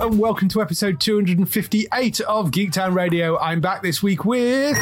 And welcome to episode 258 of Geektown Radio. I'm back this week with.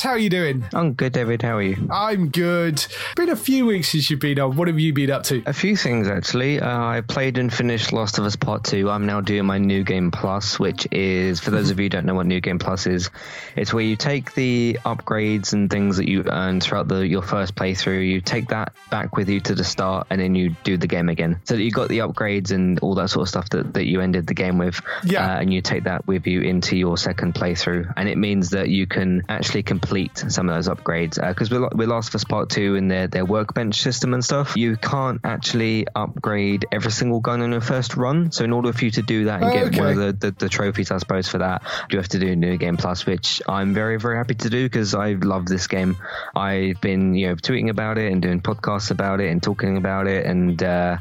Matt, how are you doing? I'm good, David. How are you? I'm good. Been a few weeks since you've been on. What have you been up to? A few things actually. Uh, I played and finished Last of Us Part Two. I'm now doing my New Game Plus, which is for those of you who don't know what New Game Plus is. It's where you take the upgrades and things that you earned throughout the your first playthrough. You take that back with you to the start, and then you do the game again. So that you got the upgrades and all that sort of stuff that, that you ended the game with. Yeah. Uh, and you take that with you into your second playthrough, and it means that you can actually complete some of those upgrades. Because with, with Last of Us Part Two and their their workbench system and stuff, you can't actually upgrade every single gun in your first run. So in order for you to do that and get one of the, the, the trophies, I suppose, for that, you have to do a New Game Plus, which I'm very very happy to do because I love this game. I've been you know tweeting about it and doing podcasts about it and talking about it and. Uh,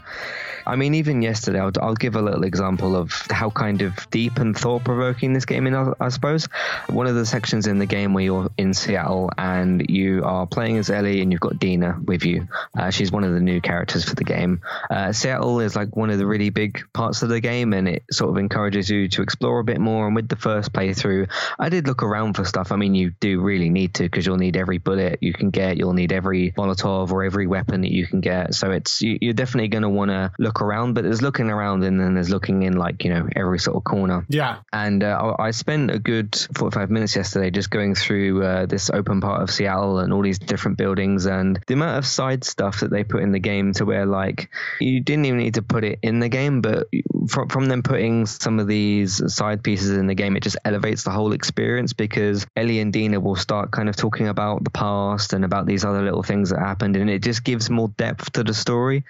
I mean, even yesterday, I'll, I'll give a little example of how kind of deep and thought provoking this game is, I, suppose. One of the sections in the game where you're in Seattle and you are playing as Ellie and you've got Dina with you. Uh, she's one of the new characters for the game. Uh, Seattle is like one of the really big parts of the game and it sort of encourages you to explore a bit more. And with the first playthrough, I did look around for stuff. I mean, you do really need to because you'll need every bullet you can get, you'll need every Molotov or every weapon that you can get. So it's you, you're definitely going to want to look around, but there's looking around and then there's looking in like, you know, every sort of corner. Yeah. And uh, I I spent a good 45 minutes yesterday just going through uh, this open part of Seattle and all these different buildings and the amount of side stuff that they put in the game to where like you didn't even need to put it in the game, but from, from them putting some of these side pieces in the game, it just elevates the whole experience because Ellie and Dina will start kind of talking about the past and about these other little things that happened and it just gives more depth to the story.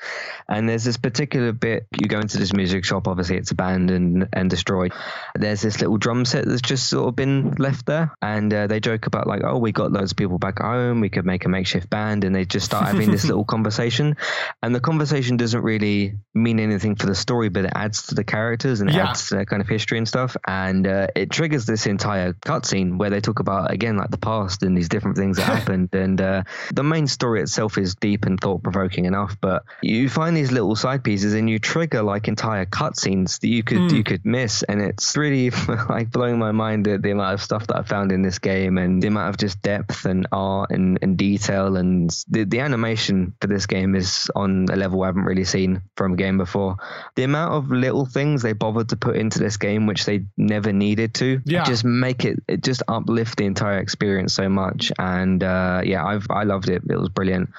And there's this particular bit you go into this music shop, obviously it's abandoned and destroyed. There's this little drum set that's just sort of been left there, and uh, they joke about like, oh, we got loads of people back home, we could make a makeshift band, and they just start having this little conversation, and the conversation doesn't really mean anything for the story, but it adds to the characters and it Yeah. adds to their kind of history and stuff, and uh, it triggers this entire cutscene where they talk about again like the past and these different things that happened, and uh, the main story itself is deep and thought provoking enough, but you find these little side pieces and you trigger like entire cutscenes that you could you could miss, and it's really like blowing my mind the, the amount of stuff that I found in this game and the amount of just depth and art and, and detail and the the animation for this game is on a level I haven't really seen from a game before. The amount of little things they bothered to put into this game which they never needed to Yeah. just make it, it just uplift the entire experience so much. And uh, yeah I've I loved it. It was brilliant.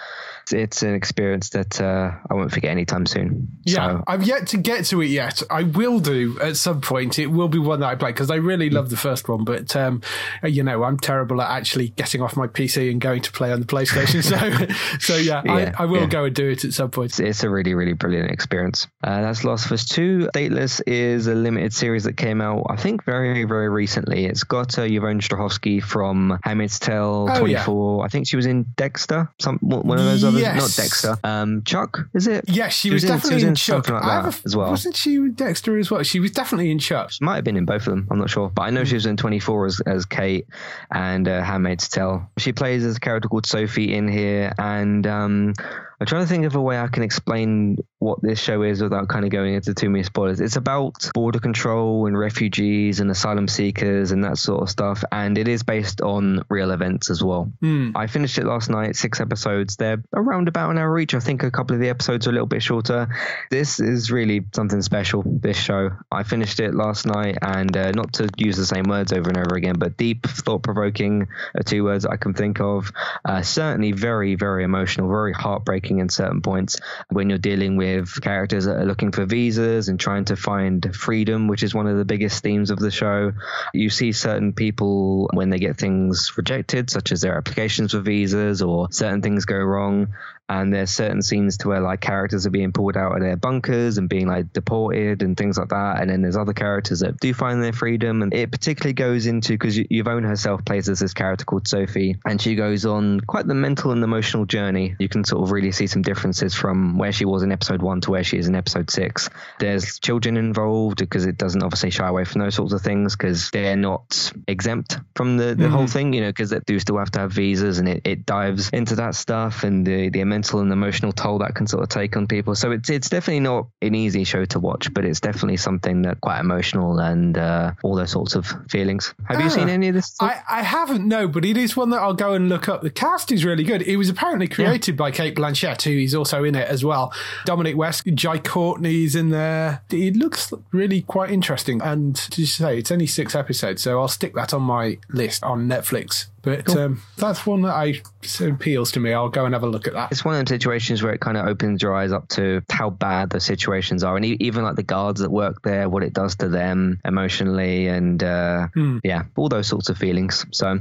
It's, it's an experience that uh, I won't forget anytime soon Yeah, so I've yet to get to it yet. I will do at some point. It will be one that I play because I really love the first one. But um, you know, I'm terrible at actually getting off my PC and going to play on the PlayStation. So, so yeah, Yeah, I, I will yeah. go and do it at some point. it's, it's a really really brilliant experience uh, that's Last of Us 2 Stateless is a limited series that came out I think very very recently it's got uh, Yvonne Strahovski from Handmaid's Tale Oh, yeah. 24 I think she was in Dexter some one of those others not Dexter um Chuck is it Yes, she, She was, was definitely was in, in Chuck something like have that a- as well. Wasn't she with Dexter as well? She was definitely in Chuck. She might have been in both of them. I'm not sure, but I know she was in 24 as, as Kate and uh, Handmaid's Tale. She plays as a character called Sophie in here, and um, I'm trying to think of a way I can explain what this show is without kind of going into too many spoilers. It's about border control and refugees and asylum seekers and that sort of stuff. And it is based on real events as well. Mm. I finished it last night, six episodes. They're around about an hour each. I think a couple of the episodes are a little bit shorter. This is really something special, this show. I finished it last night and uh, not to use the same words over and over again, but deep, thought provoking are two words I can think of. Uh, certainly very, very emotional, very heartbreaking in certain points when you're dealing with characters that are looking for visas and trying to find freedom, which is one of the biggest themes of the show. You see certain people when they get things rejected, such as their applications for visas or certain things go wrong and there's certain scenes to where like characters are being pulled out of their bunkers and being like deported and things like that. And then there's other characters that do find their freedom. And it particularly goes into because Yvonne herself plays as this character called Sophie. And she goes on quite the mental and emotional journey. You can sort of really see some differences from where she was in episode one to where she is in episode six. There's children involved because it doesn't obviously shy away from those sorts of things because they're not exempt from the, the mm-hmm. whole thing you know because they do still have to have visas and it, it dives into that stuff and the, the mental and emotional toll that can sort of take on people. So it's it's definitely not an easy show to watch, but it's definitely something that quite emotional and uh, all those sorts of feelings. Have you seen any of this? I, I haven't, no, but it is one that I'll go and look up. The cast is really good. It was apparently created yeah. by Cate Blanchett, who is also in it as well. Dominic West, Jai Courtney's in there. It looks really quite interesting. And to say, it's only six episodes, so I'll stick that on my list on Netflix but cool. um, that's one that I appeals to me. I'll go and have a look at that. It's one of the situations where it kind of opens your eyes up to how bad the situations are, and even like the guards that work there, what it does to them emotionally, and uh, mm. yeah, all those sorts of feelings. So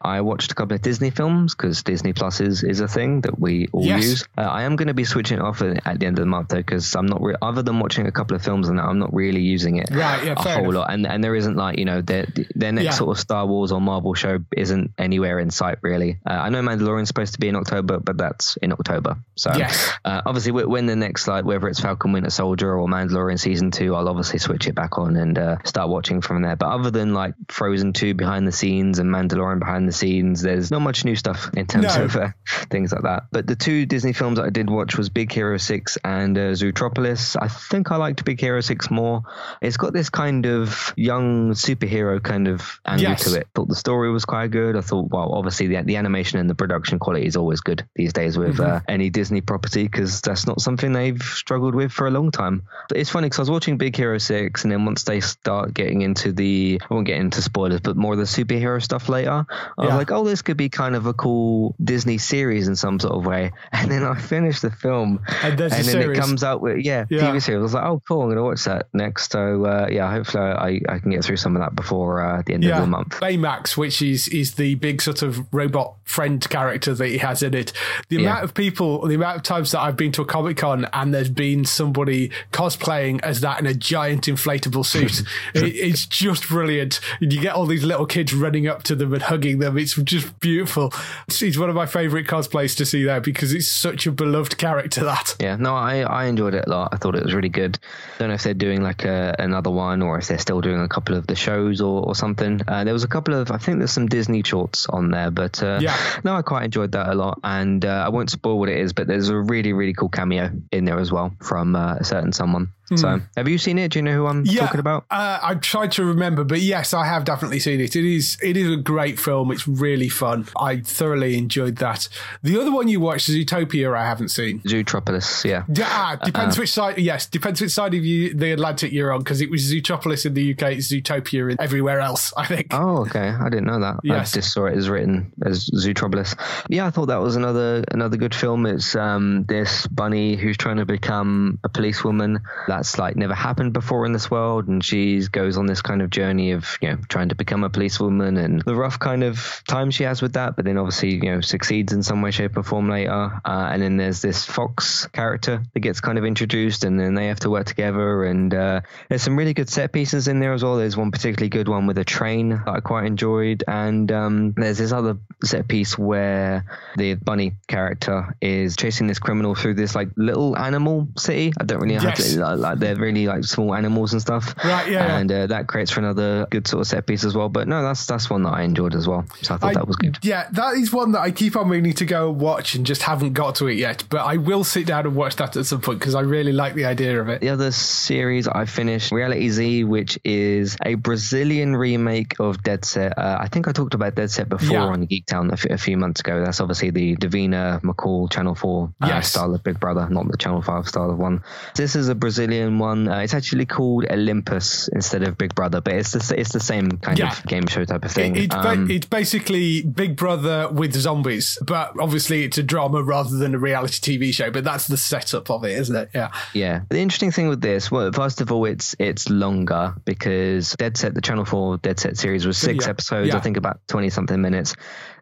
I watched a couple of Disney films because Disney Plus is, is a thing that we all yes. use. Uh, I am going to be switching it off at the end of the month though because I'm not re- other than watching a couple of films and that I'm not really using it right, yeah, a whole enough. lot. And and there isn't like you know their their next yeah. sort of Star Wars or Marvel show isn't anywhere in sight really. Uh, I know Mandalorian's supposed to be in October, but that's in October. So yes. uh, obviously when the next like whether it's Falcon Winter Soldier or Mandalorian season two, I'll obviously switch it back on and uh, start watching from there. But other than like Frozen two behind the scenes and Mandalorian behind the scenes, there's not much new stuff in terms no. of uh, things like that. But the two Disney films that I did watch was Big Hero 6 and uh, Zootropolis. I think I liked Big Hero 6 more. It's got this kind of young superhero kind of angle yes. to it. Thought the story was quite good. I thought, well, obviously the, the animation and the production quality is always good these days with mm-hmm. uh, any Disney property because that's not something they've struggled with for a long time. But it's funny because I was watching Big Hero 6 and then once they start getting into the, I won't get into spoilers, but more of the superhero stuff later, I yeah. was like, oh, this could be kind of a cool Disney series in some sort of way. And then I finished the film, and, and then series. it comes out with yeah, yeah, TV series. I was like, oh, cool, I'm going to watch that next. So uh, yeah, hopefully I, I can get through some of that before uh, the end yeah. of the month. Baymax, which is is the big sort of robot friend character that he has in it. The yeah. amount of people, the amount of times that I've been to a comic con and there's been somebody cosplaying as that in a giant inflatable suit, it, it's just brilliant. And you get all these little kids running up to them and hugging them. It's just beautiful. He's one of my favourite cosplays to see there because it's such a beloved character. That yeah, no, I I enjoyed it a lot. I thought it was really good. I Don't know if they're doing like a, another one or if they're still doing a couple of the shows or, or something. Uh, there was a couple of I think there's some Disney shorts on there, but uh, yeah, no, I quite enjoyed that a lot. And uh, I won't spoil what it is, but there's a really really cool cameo in there as well from uh, a certain someone. So, have you seen it? Do you know who I'm yeah, talking about? Uh, I tried to remember, but yes, I have definitely seen it. It is it is a great film. It's really fun. I thoroughly enjoyed that. The other one you watched, is Zootopia, I haven't seen. Zootropolis, yeah. Yeah, ah, depends uh, which side. Yes, depends which side of you the Atlantic you're on, because it was Zootropolis in the UK, it's Zootopia in everywhere else. I think. Oh, okay. I didn't know that. Yes. I just saw it as written as Zootropolis. Yeah, I thought that was another another good film. It's um, this bunny who's trying to become a policewoman. That's like never happened before in this world, and she goes on this kind of journey of you know trying to become a policewoman and the rough kind of time she has with that. But then obviously you know succeeds in some way, shape, or form later. Uh, and then there's this Fox character that gets kind of introduced, and then they have to work together. And uh, there's some really good set pieces in there as well. There's one particularly good one with a train that I quite enjoyed, and um, there's this other set piece where the bunny character is chasing this criminal through this like little animal city. I don't really know yes. how to like they're really like small animals and stuff. Right, yeah, And. Uh, that creates for another good sort of set piece as well. But no, that's that's one that I enjoyed as well. So I thought I- that was good. Yeah, that is one that I keep on meaning to go watch and just haven't got to it yet. But I will sit down and watch that at some point because I really like the idea of it. The other series I finished, Reality Z, which is a Brazilian remake of Dead Set. Uh, I think I talked about Dead Set before Yeah. on Geektown a, f- a few months ago. That's obviously the Davina McCall Channel 4 uh, Yes. style of Big Brother, not the Channel 5 style of one. This is a Brazilian one. Uh, it's actually called Olympus instead of Big Brother, but it's the, it's the same kind Yeah. of game show type of thing. It, it's, ba- Um, it's basically Big Brother with zombies, but obviously it's a drama rather than a reality TV show. But that's the setup of it, isn't it? Yeah. Yeah. The interesting thing with this, well, first of all, it's it's longer because Dead Set, the Channel 4 Dead Set series was six Yeah. episodes, Yeah. I think about 20 something minutes.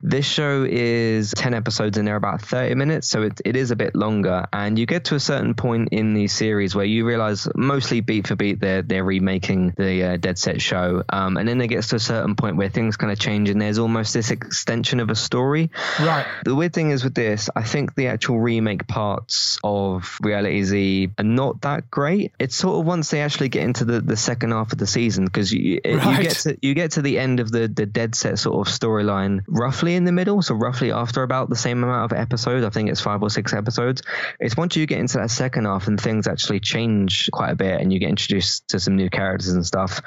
This show is 10 episodes and they're about 30 minutes, so it, it is a bit longer. And you get to a certain point in the series where you realize, mostly beat for beat, they're, they're remaking the uh, Dead Set show. Um, and then it gets to a certain point where things kind of change and there's almost this extension of a story. Right. The weird thing is with this, I think the actual remake parts of Reality Z are not that great. It's sort of once they actually get into the, the second half of the season because you, you get to you get to the end of the the dead set sort of storyline roughly in the middle, so roughly after about the same amount of episodes. I think it's five or six episodes. It's once you get into that second half and things actually change quite a bit and you get introduced to some new characters and stuff.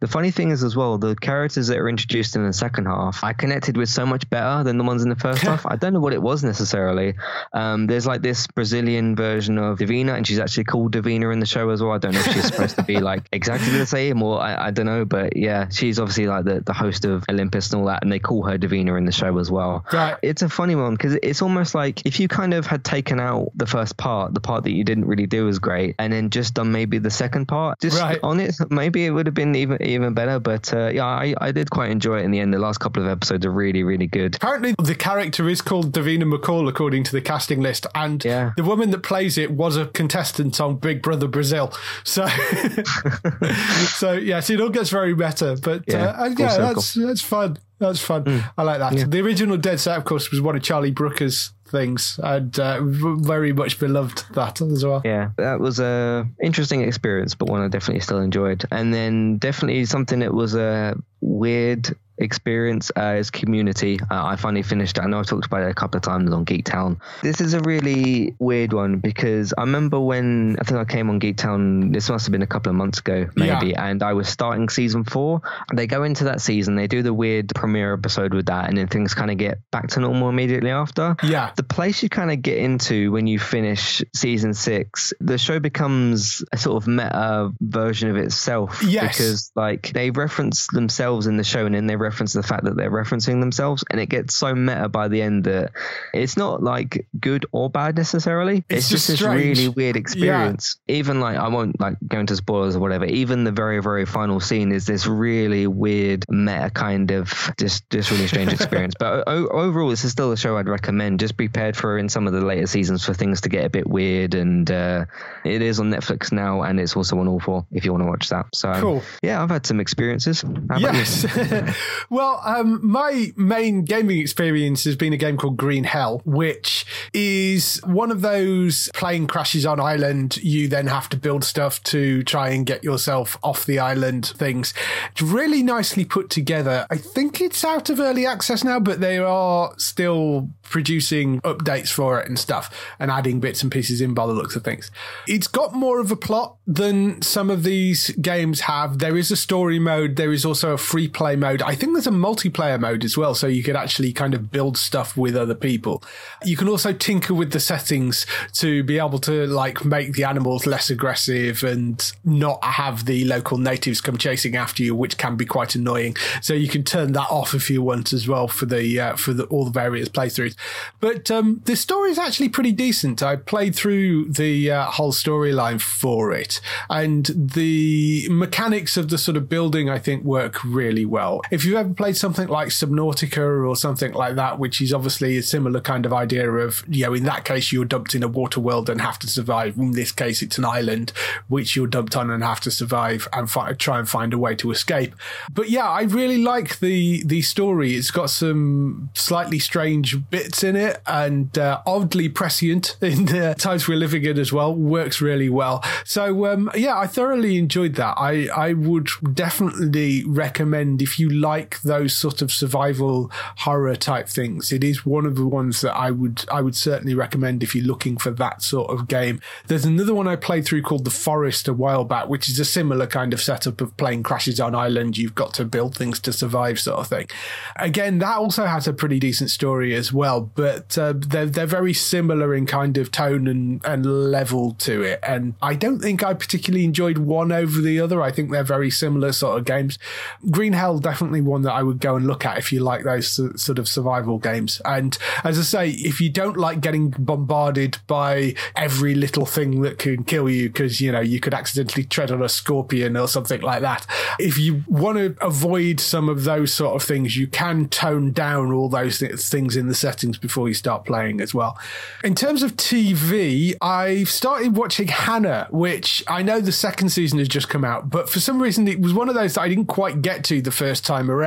The funny thing is as well, the characters that are introduced in the second half, I connected with so much better than the ones in the first half. I don't know what it was necessarily. Um, there's like this Brazilian version of Davina, and she's actually called Davina in the show as well. I don't know if she's supposed to be like exactly the same or I, I don't know, but yeah, she's obviously like the, the host of Olympus and all that, and they call her Davina in the show as well. Right. It's a funny one because it's almost like if you kind of had taken out the first part, the part that you didn't really do as great, and then just done maybe the second part, just Right. on it, maybe it would have been even even better. But uh, yeah, I, I did quite enjoy it in the end. The last couple of episodes are really really good. Apparently, the character is called Davina McCall according to the casting list, and Yeah. the woman that plays it was a contestant on Big Brother Brazil. So, so yes, it all gets very meta. But Yeah, uh, yeah, circle. Hmm. that's that's fun. That's fun. I like that. The original Dead Set, of course, was one of Charlie Brooker's things, and uh, very much beloved that as well. Yeah, that was a interesting experience, but one I definitely still enjoyed. And then definitely something that was a weird experience uh, is Community. Uh, I finally finished it. I know I've talked about it a couple of times on Geektown. This is a really weird one because I remember when I think I came on Geektown. This must have been a couple of months ago, maybe, Yeah. and I was starting season four. They go into that season, they do the weird premiere episode with that, and then things kind of get back to normal immediately after Yeah. the place you kind of get into when you finish season six, the show becomes a sort of meta version of itself. Yes. Because like they reference themselves in the show and then they reference the fact that they're referencing themselves and it gets so meta by the end that it's not like good or bad necessarily. It's It's, just just this really weird experience. Even like I won't like go into spoilers or whatever, even the very, very final scene is this really weird meta kind of just just really strange experience. But o- overall this is still a show I'd recommend. Just be prepared for in some of the later seasons for things to get a bit weird and uh, it is on Netflix now and it's also on all four if you want to watch that. So Cool. yeah, I've had some experiences. How? Yes. well, um, my main gaming experience has been a game called Green Hell, which is one of those plane crashes on island. You then have to build stuff to try and get yourself off the island things. It's really nicely put together. I think it's out of early access now, but they are still producing updates for it and stuff and adding bits and pieces in by the looks of things. It's got more of a plot than some of these games have. There is a story mode. There is also a free play mode. I think there's a multiplayer mode as well. So you could actually kind of build stuff with other people. You can also tinker with the settings to be able to like make the animals less aggressive and not have the local natives come chasing after you, which can be quite annoying. So you can turn that off if you want as well for the, uh, for the, all the various playthroughs. But, um, the story is actually pretty decent. I played through the uh, whole storyline for it and the mechanics of the sort of building, I think work really well. If you've you ever played something like Subnautica or something like that, which is obviously a similar kind of idea of, you know, in that case, you're dumped in a water world and have to survive. In this case, it's an island which you're dumped on and have to survive and fi- try and find a way to escape. But yeah, I really like the, the story. It's got some slightly strange bits in it and uh, oddly prescient in the times we're living in as well. Works really well. So, um, yeah, I thoroughly enjoyed that. I, I would definitely recommend if you like those sort of survival horror type things. It is one of the ones that I would I would certainly recommend if you're looking for that sort of game. There's another one I played through called The Forest a while back, which is a similar kind of setup of plane crashes on island. You've got to build things to survive, sort of thing. Again, that also has a pretty decent story as well, but uh, they're they're very similar in kind of tone and and level to it. And I don't think I particularly enjoyed one over the other. I think they're very similar sort of games. Green Hell definitely one that I would go and look at if you like those sort of survival games. And as I say, if you don't like getting bombarded by every little thing that can kill you, because you know you could accidentally tread on a scorpion or something like that, if you want to avoid some of those sort of things, you can tone down all those things in the settings before you start playing as well. In terms of TV, I've started watching Hannah, which I know the second season has just come out, but for some reason it was one of those that I didn't quite get to the first time around.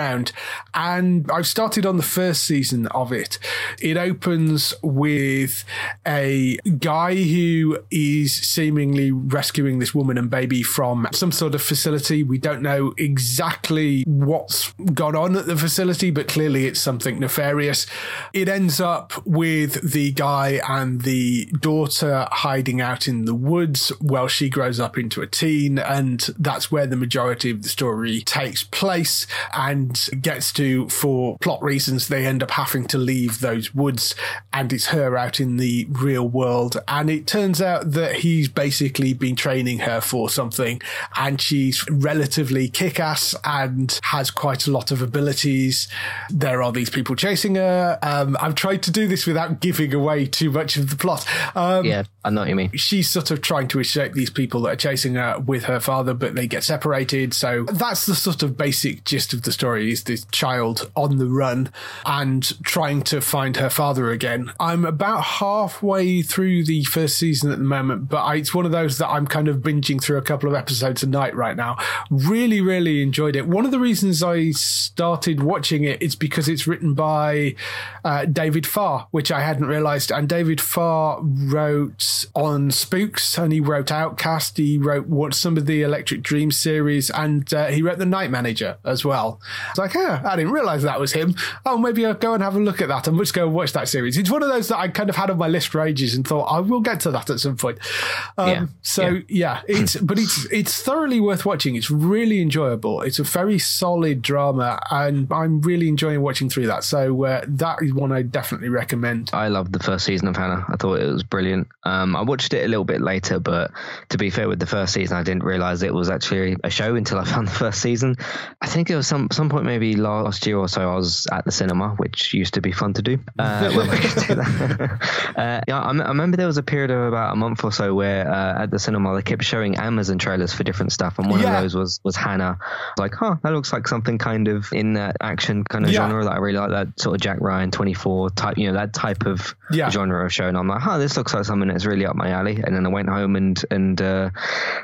And I've started on the first season of it. It opens with a guy who is seemingly rescuing this woman and baby from some sort of facility. We don't know exactly what's gone on at the facility, but clearly it's something nefarious. It ends up with the guy and the daughter hiding out in the woods while she grows up into a teen. And that's where the majority of the story takes place and gets to, for plot reasons, they end up having to leave those woods and it's her out in the real world. And it turns out that he's basically been training her for something and she's relatively kick ass and has quite a lot of abilities. There are these people chasing her. Um, I've tried to do this without giving away too much of the plot. Um, yeah, I know what you mean. She's sort of trying to escape these people that are chasing her with her father, but they get separated. So that's the sort of basic gist of the story is this child on the run and trying to find her father again. I'm about halfway through the first season at the moment, but I, it's one of those that I'm kind of binging through a couple of episodes a night right now. Really, really enjoyed it. One of the reasons I started watching it is because it's written by uh, David Farr, which I hadn't realized. And David Farr wrote on Spooks and he wrote Outcast. He wrote what some of the Electric Dream series and uh, he wrote The Night Manager as well. It's like, yeah, I didn't realize that was him. Oh, maybe I'll go and have a look at that and just go and watch that series. It's one of those that I kind of had on my list for ages and thought I will get to that at some point. Um, yeah. So yeah. yeah, it's but it's it's thoroughly worth watching. It's really enjoyable. It's a very solid drama, and I'm really enjoying watching through that. So uh, that is one I definitely recommend. I loved the first season of Hannah. I thought it was brilliant. Um, I watched it a little bit later, but to be fair with the first season, I didn't realize it was actually a show until I found the first season. I think it was some some point maybe last year or so. I was at the cinema, which used to be fun to do. Uh, when we could do that. uh, yeah, I, I, remember there was a period of about a month or so where uh, at the cinema they kept showing Amazon trailers for different stuff, and one yeah. of those was was Hannah. Like, huh, that looks like something kind of in that action kind of yeah. genre. That I really like that sort of Jack Ryan 24 type, you know, that type of yeah. genre of show. And I'm like, huh, this looks like something that's really up my alley. And then I went home and and uh,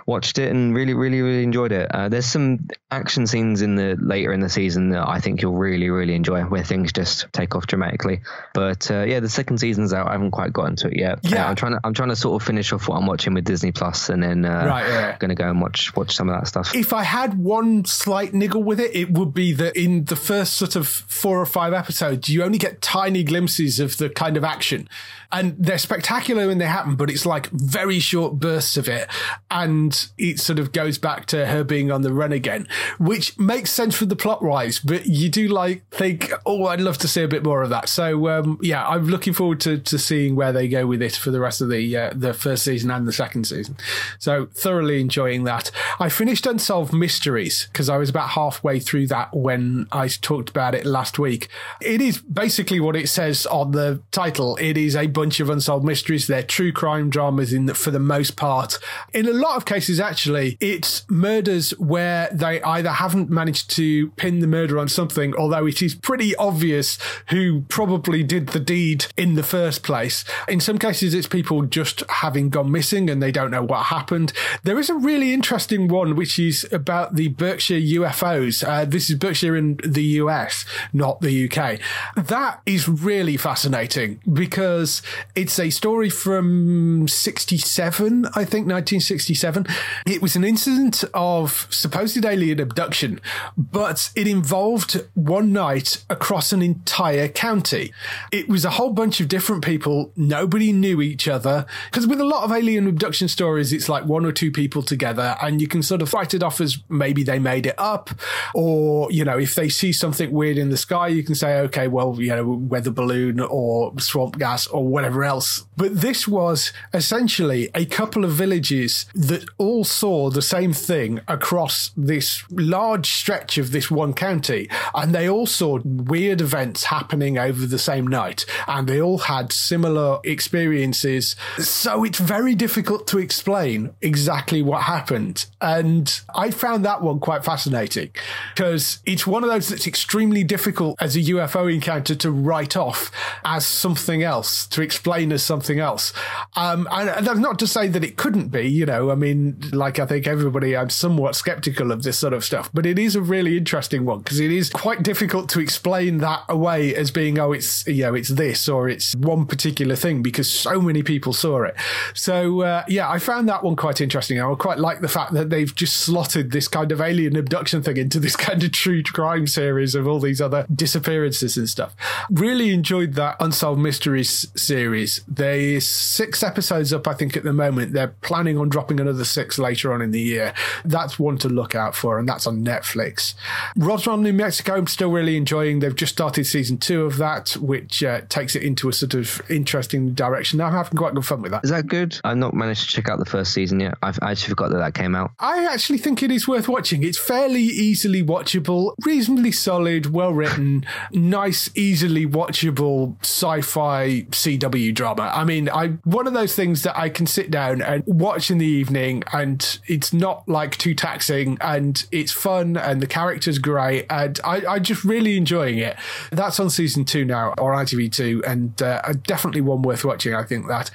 watched it and really, really, really enjoyed it. Uh, there's some action scenes in the later in the season that I think you'll really, really enjoy, where things just take off dramatically. But uh, yeah, the second season's out. I haven't quite gotten to it yet. Yeah, I'm trying to I'm trying to sort of finish off what I'm watching with Disney Plus, and then uh, right, yeah. going to go and watch watch some of that stuff. If I had one slight niggle with it, it would be that in the first sort of four or five episodes, you only get tiny glimpses of the kind of action and they're spectacular when they happen, but it's like very short bursts of it. And it sort of goes back to her being on the run again, which makes sense for the plot wise, but you do like think, oh, I'd love to see a bit more of that. So, um, yeah, I'm looking forward to, to seeing where they go with it for the rest of the, uh, the first season and the second season. So thoroughly enjoying that. I finished Unsolved Mysteries because I was about halfway through that when I talked about it last week. It is basically what it says on the title. It is a bunch of unsolved mysteries. They're true crime dramas in that for the most part, in a lot of cases, actually, it's murders where they either haven't managed to pin the murder on something, although it is pretty obvious who probably did the deed in the first place. In some cases, it's people just having gone missing and they don't know what happened. There is a really interesting one, which is about the Berkshire UFOs. Uh, this is Berkshire in the US, not the UK. That is really fascinating because it's a story from 67, I think, 1967. It was an incident of supposed alien abduction, but it involved one night across an entire county. It was a whole bunch of different people. Nobody knew each other. Because with a lot of alien abduction stories, it's like one or two people together, and you can sort of write it off as maybe they made it up. Or, you know, if they see something weird in the sky, you can say, okay, well, you know, weather balloon or swamp gas or whatever else. But this was essentially a couple of villages that all saw the same thing across this large stretch of this one county. And they all saw weird events happening over the same night. And they all had similar experiences. So it's very difficult to explain exactly what happened. And I found that one quite fascinating because it's one of those that's extremely difficult as a UFO encounter to write off as something else, to explain as something else. Um, and that's not to say that it couldn't be, you know, I mean, like I think everybody, I'm somewhat skeptical of this sort of stuff, but it is a really interesting one because it is quite difficult to explain that away as being, oh, it's, you know, it's this or it's one particular thing because so many people saw it. So, uh, yeah, I found that one quite interesting. I quite like the fact that they've just slotted this kind of alien abduction thing into this kind of true crime series of all these other disappearances and stuff. Really enjoyed that Unsolved Mysteries series. There's six episodes up, I think, at the moment. They're planning on dropping another six later on in the year. That's one to look out for, and that's on Netflix. Roswell, New Mexico, I'm still really enjoying. They've just started season two of that, which uh, takes it into a sort of interesting direction. I'm having quite good fun with that. Is that good? I've not managed to check out the first season yet. I've, I actually forgot that that came out. I actually think it is worth watching. It's fairly easily watchable, reasonably solid, well written, nice, easily watchable sci-fi CW drama. I mean, I one of those things that I can sit down and watch in the evening, and it's not like too taxing, and it's fun, and the character's great, and I, I just really enjoying it. That's on season two now on ITV2, and uh, definitely one worth watching. I think that.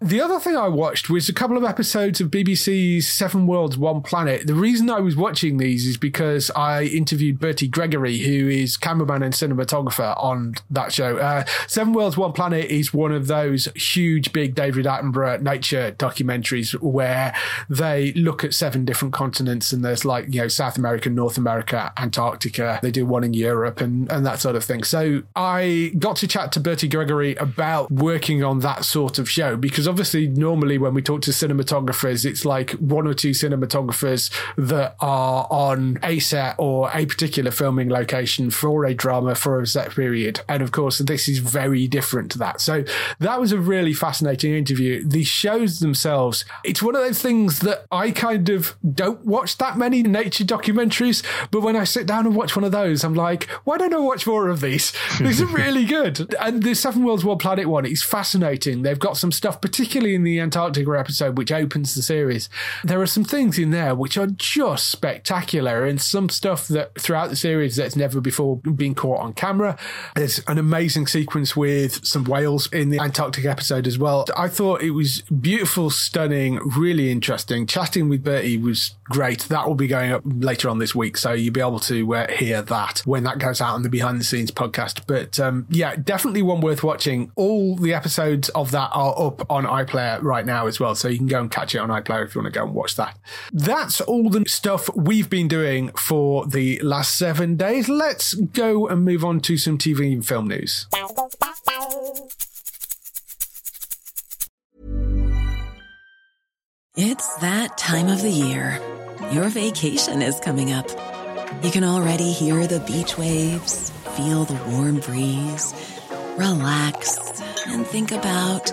The other thing I watched was a couple of episodes of BBC's Seven Worlds, One Planet. The reason I was watching these is because I interviewed Bertie Gregory, who is cameraman and cinematographer on that show. Uh, Seven Worlds, One Planet is one of those huge, big David Attenborough nature documentaries where they look at seven different continents and there's like, you know, South America, North America, Antarctica. They do one in Europe and, and that sort of thing. So I got to chat to Bertie Gregory about working on that sort of show because obviously normally when we talk to cinematographers, it's like one or two cinematographers that are on a set or a particular filming location for a drama for a set period. And of course, this is very different to that. So that was a really fascinating interview. The shows themselves, it's one of those things that I kind of don't watch that many nature documentaries, but when I sit down and watch one of those, I'm like, why don't I watch more of these? These are really good. And the Seven Worlds, One Planet one is fascinating. They've got some stuff, particularly in the Antarctica episode, which opens the series, there are some things in there which are just spectacular and some stuff that throughout the series that's never before been caught on camera. There's an amazing sequence with some whales in the Antarctic episode as well. I thought it was beautiful, stunning, really interesting. Chatting with Bertie was great. That will be going up later on this week, so you'll be able to uh, hear that when that goes out on the behind the scenes podcast. But um, yeah, definitely one worth watching. All the episodes of that are up on iPlayer right now as well. So you can go and catch it on iPlayer if you want to go and watch that. That's all the stuff we've been doing for the last seven days. Let's go and move on to some TV and film news. It's that time of the year. Your vacation is coming up. You can already hear the beach waves, feel the warm breeze, relax, and think about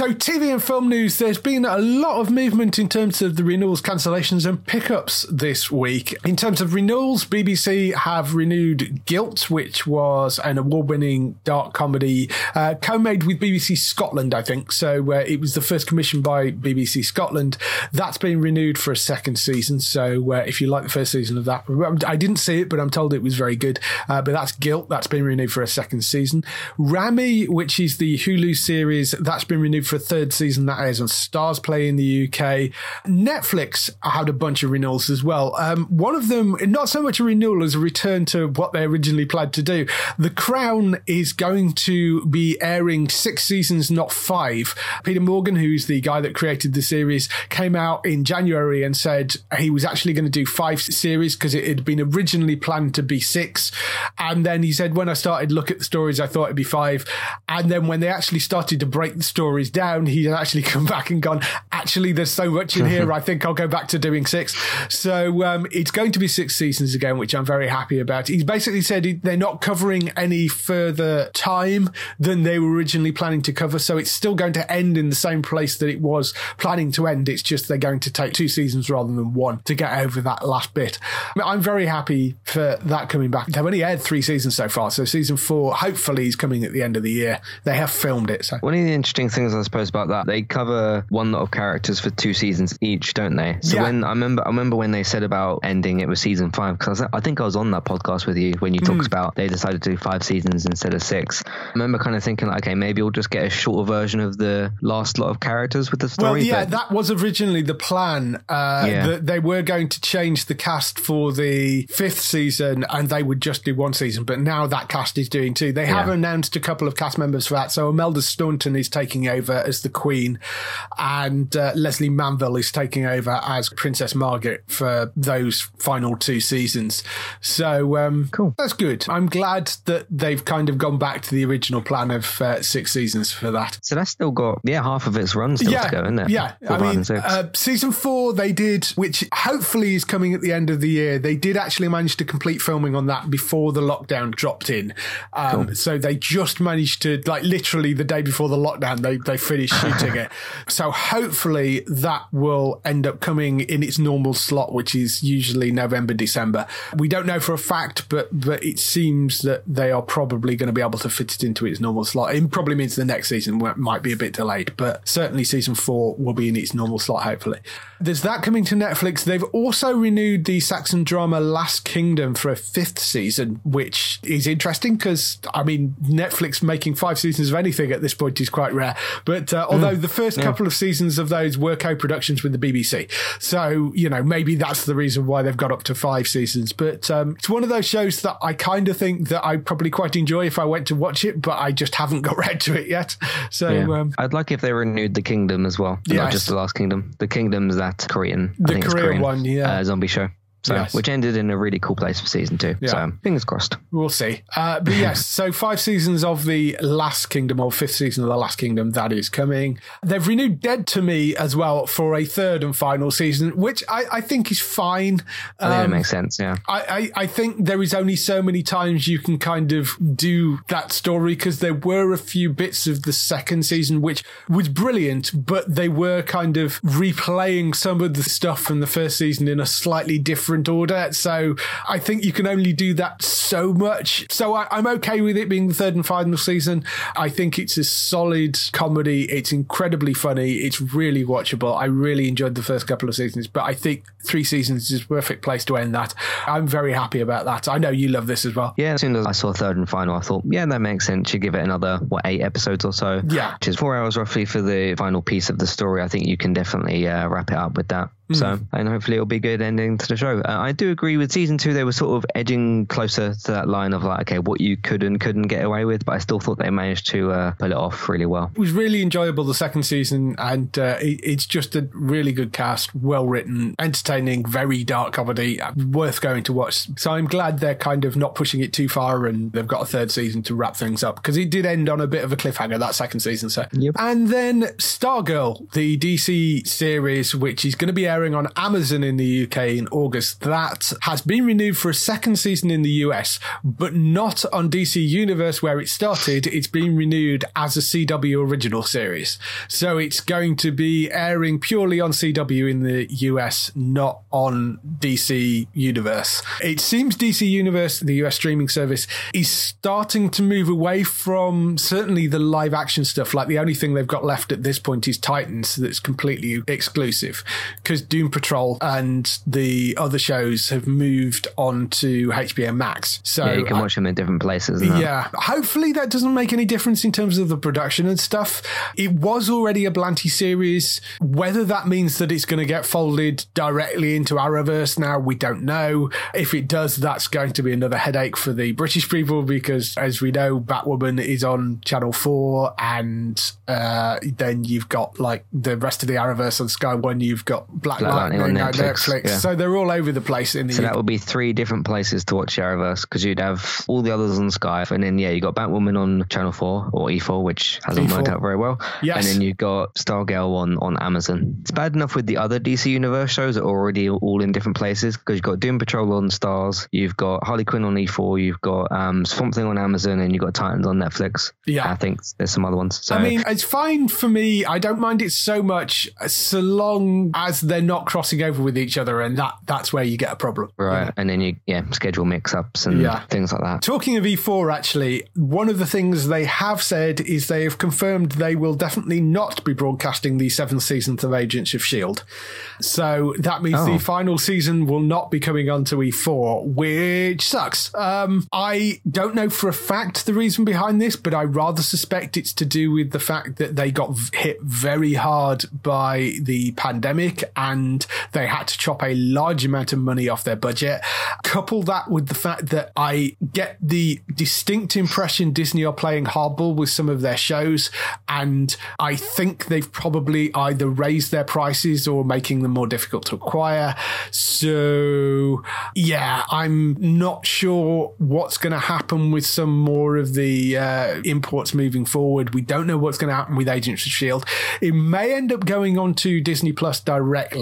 So, TV and film news, there's been a lot of movement in terms of the renewals, cancellations, and pickups this week. In terms of renewals, BBC have renewed Guilt, which was an award winning dark comedy uh, co made with BBC Scotland, I think. So, uh, it was the first commissioned by BBC Scotland. That's been renewed for a second season. So, uh, if you like the first season of that, I didn't see it, but I'm told it was very good. Uh, but that's Guilt. That's been renewed for a second season. Ramy, which is the Hulu series, that's been renewed for a third season. That is on Starzplay in the UK. Netflix had a bunch of renewals as well. Um, one of them, not so much a renewal as a return to what they originally planned to do. The Crown is going to be airing six seasons, not five. Peter Morgan, who's the guy that created the series, came out in January and said he was actually going to do five series because it had been originally planned to be six. And then he said, when I started look at the stories, I thought it'd be five. And then when they actually started to break the stories down, he had actually come back and gone, actually, there's so much in here. I think I'll go back to doing six. So um, it's going to be six seasons again, which I'm very happy about. He's basically said he, they're not covering any further time than they were originally planning to cover. So it's still going to end in the same place that it was planning to end. It's just they're going to take two seasons rather than one to get over that last bit. I mean, I'm very happy for that coming back. They've only aired three seasons so far. So season four, hopefully, is coming at the end of the year. They have filmed it. So one of the interesting things, I suppose, about that, they cover one lot of characters for two seasons each, don't they? So Yeah. when I remember, I remember when they said about ending it with season five because I think I was on that podcast with you when you talked about they decided to do five seasons instead of six. I remember kind of thinking, like, okay, maybe we'll just get a shorter version of the last lot of characters with the story. Well, yeah, but that was originally the plan. Uh, Yeah. That they were going to change the cast for the fifth season, and they would just do one season. But now that cast is doing two. They have Yeah. announced a couple of cast members for that. So Imelda Staunton is taking over as the Queen, and uh, Lesley Manville is taking over as Princess Margaret for those final two seasons. So um, Cool. That's good. I'm glad that they've kind of gone back to the original plan of uh, six seasons for that. so that's still got yeah half of its run still to go, isn't it? Yeah, Four, I mean, uh, season four they did, which hopefully is coming at the end of the year. They did actually manage to complete filming on that before the lockdown dropped in. Um, So they just managed to, like, literally the day before the lockdown, they they finished shooting it. So hopefully that will end up coming in its normal slot, which is usually November, December. We don't know for a fact, but but it seems that they are probably going to be able to fit it into its normal slot. It probably means the next season might be a bit delayed, but certainly season four will be in its normal slot, hopefully. There's that coming to Netflix. They've also renewed the Saxon drama Last Kingdom for a fifth season, which is interesting because, I mean, Netflix making five seasons of anything at this point is quite rare. But uh, although the first couple of seasons of those were co productions with the BBC. So, you know, maybe that's the reason why they've got up to five seasons. But um, it's one of those shows that I kind of think that I probably quite enjoy if I went to watch it, but I just haven't got round to it yet. So, Yeah. um, I'd like if they renewed the Kingdom as well, Yes. not just the Last Kingdom. The Kingdom's that Korean, The I think it's Korean Korean one, yeah. uh, zombie show. So, Yes. which ended in a really cool place for season two. Yeah. So, fingers crossed. We'll see. Uh, but yes, so five seasons of the Last Kingdom, or fifth season of the Last Kingdom, that is coming. They've renewed Dead to Me as well for a third and final season, which I, I think is fine. I think Um, it makes sense. Yeah. I, I, I think there is only so many times you can kind of do that story because there were a few bits of the second season which was brilliant, but they were kind of replaying some of the stuff from the first season in a slightly different order. So I think you can only do that so much. So I, I'm okay with it being the third and final season. I think it's a solid comedy. It's incredibly funny. It's really watchable. I really enjoyed the first couple of seasons, but I think three seasons is a perfect place to end that. I'm very happy about that. I know you love this as well. Yeah, as soon as I saw third and final, I thought, yeah, that makes sense. You give it another, what, eight episodes or so? Yeah. Which is four hours roughly for the final piece of the story. I think you can definitely uh, wrap it up with that. So, and hopefully it'll be a good ending to the show. Uh, I do agree with season two, they were sort of edging closer to that line of like, okay, what you could and couldn't get away with, but I still thought they managed to uh, pull it off really well. It was really enjoyable the second season, and uh, it, it's just a really good cast, well written, entertaining, very dark comedy, uh, worth going to watch. So I'm glad they're kind of not pushing it too far, and they've got a third season to wrap things up because it did end on a bit of a cliffhanger that second season. So, Yep. and then Stargirl, the DC series, which is going to be airing airing on Amazon in the UK in August. That has been renewed for a second season in the US, but not on DC Universe where it started. It's been renewed as a CW original series. So it's going to be airing purely on CW in the US, not on DC Universe. It seems DC Universe, the US streaming service, is starting to move away from certainly the live action stuff. Like the only thing they've got left at this point is Titans that's completely exclusive because Doom Patrol and the other shows have moved on to HBO Max. So yeah, you can watch them in different places. yeah, hopefully that doesn't make any difference in terms of the production and stuff. It was already a Berlanti series. Whether that means that it's going to get folded directly into Arrowverse now, we don't know. If it does, that's going to be another headache for the British people because, as we know, Batwoman is on Channel 4 and uh, then you've got like the rest of the Arrowverse on Sky One, you've got Black, Black Lightning, Lightning on on Netflix, Netflix. yeah. So they're all over the place in the So UK. that would be three different places to watch Arrowverse because you'd have all the others on Sky, and then yeah, you got Batwoman on Channel Four or E4, which hasn't E4. worked out very well. Yes. And then you've got Stargirl on on Amazon. It's bad enough with the other DC Universe shows that are already all in different places because you've got Doom Patrol on Starz, you've got Harley Quinn on E4, you've got um, Swamp Thing on Amazon, and you've got Titans on Netflix. Yeah. I think there's some other ones. So I mean, it's fine for me. I don't mind it so much, so long as they're not crossing over with each other, and that that's where you get a problem. right, and then you yeah schedule mix-ups and Yeah. things like that. Talking of E4, actually, one of the things they have said is they have confirmed they will definitely not be broadcasting the seventh season of Agents of S.H.I.E.L.D. So that means Oh. the final season will not be coming onto E4, which sucks. Um, I don't know for a fact the reason behind this, but I rather suspect it's to do with the fact that they got hit very hard by the pandemic and they had to chop a large amount of money off their budget. Couple that with the fact that I get the distinct impression Disney are playing hardball with some of their shows, and I think they've probably either raised their prices or making them more difficult to acquire. So, yeah, I'm not sure what's going to happen with some more of the uh, imports moving forward. We don't know what's going to happen with Agents of S.H.I.E.L.D. It may end up going on to Disney Plus directly.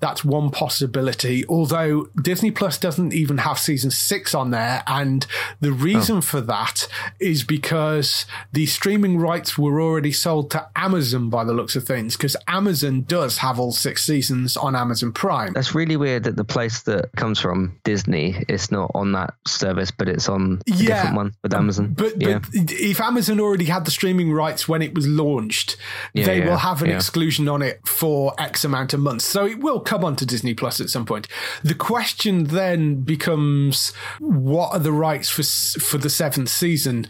That's one possibility. Although Disney Plus doesn't even have season six on there. And the reason oh. for that is because the streaming rights were already sold to Amazon by the looks of things, because Amazon does have all six seasons on Amazon Prime. That's really weird that the place that comes from Disney is not on that service, but it's on a Yeah. different one with Amazon. But, yeah. but if Amazon already had the streaming rights when it was launched, Yeah, they will have an exclusion on it for X amount of months. So it will come onto Disney Plus at some point. The question then becomes what are the rights for for the seventh season?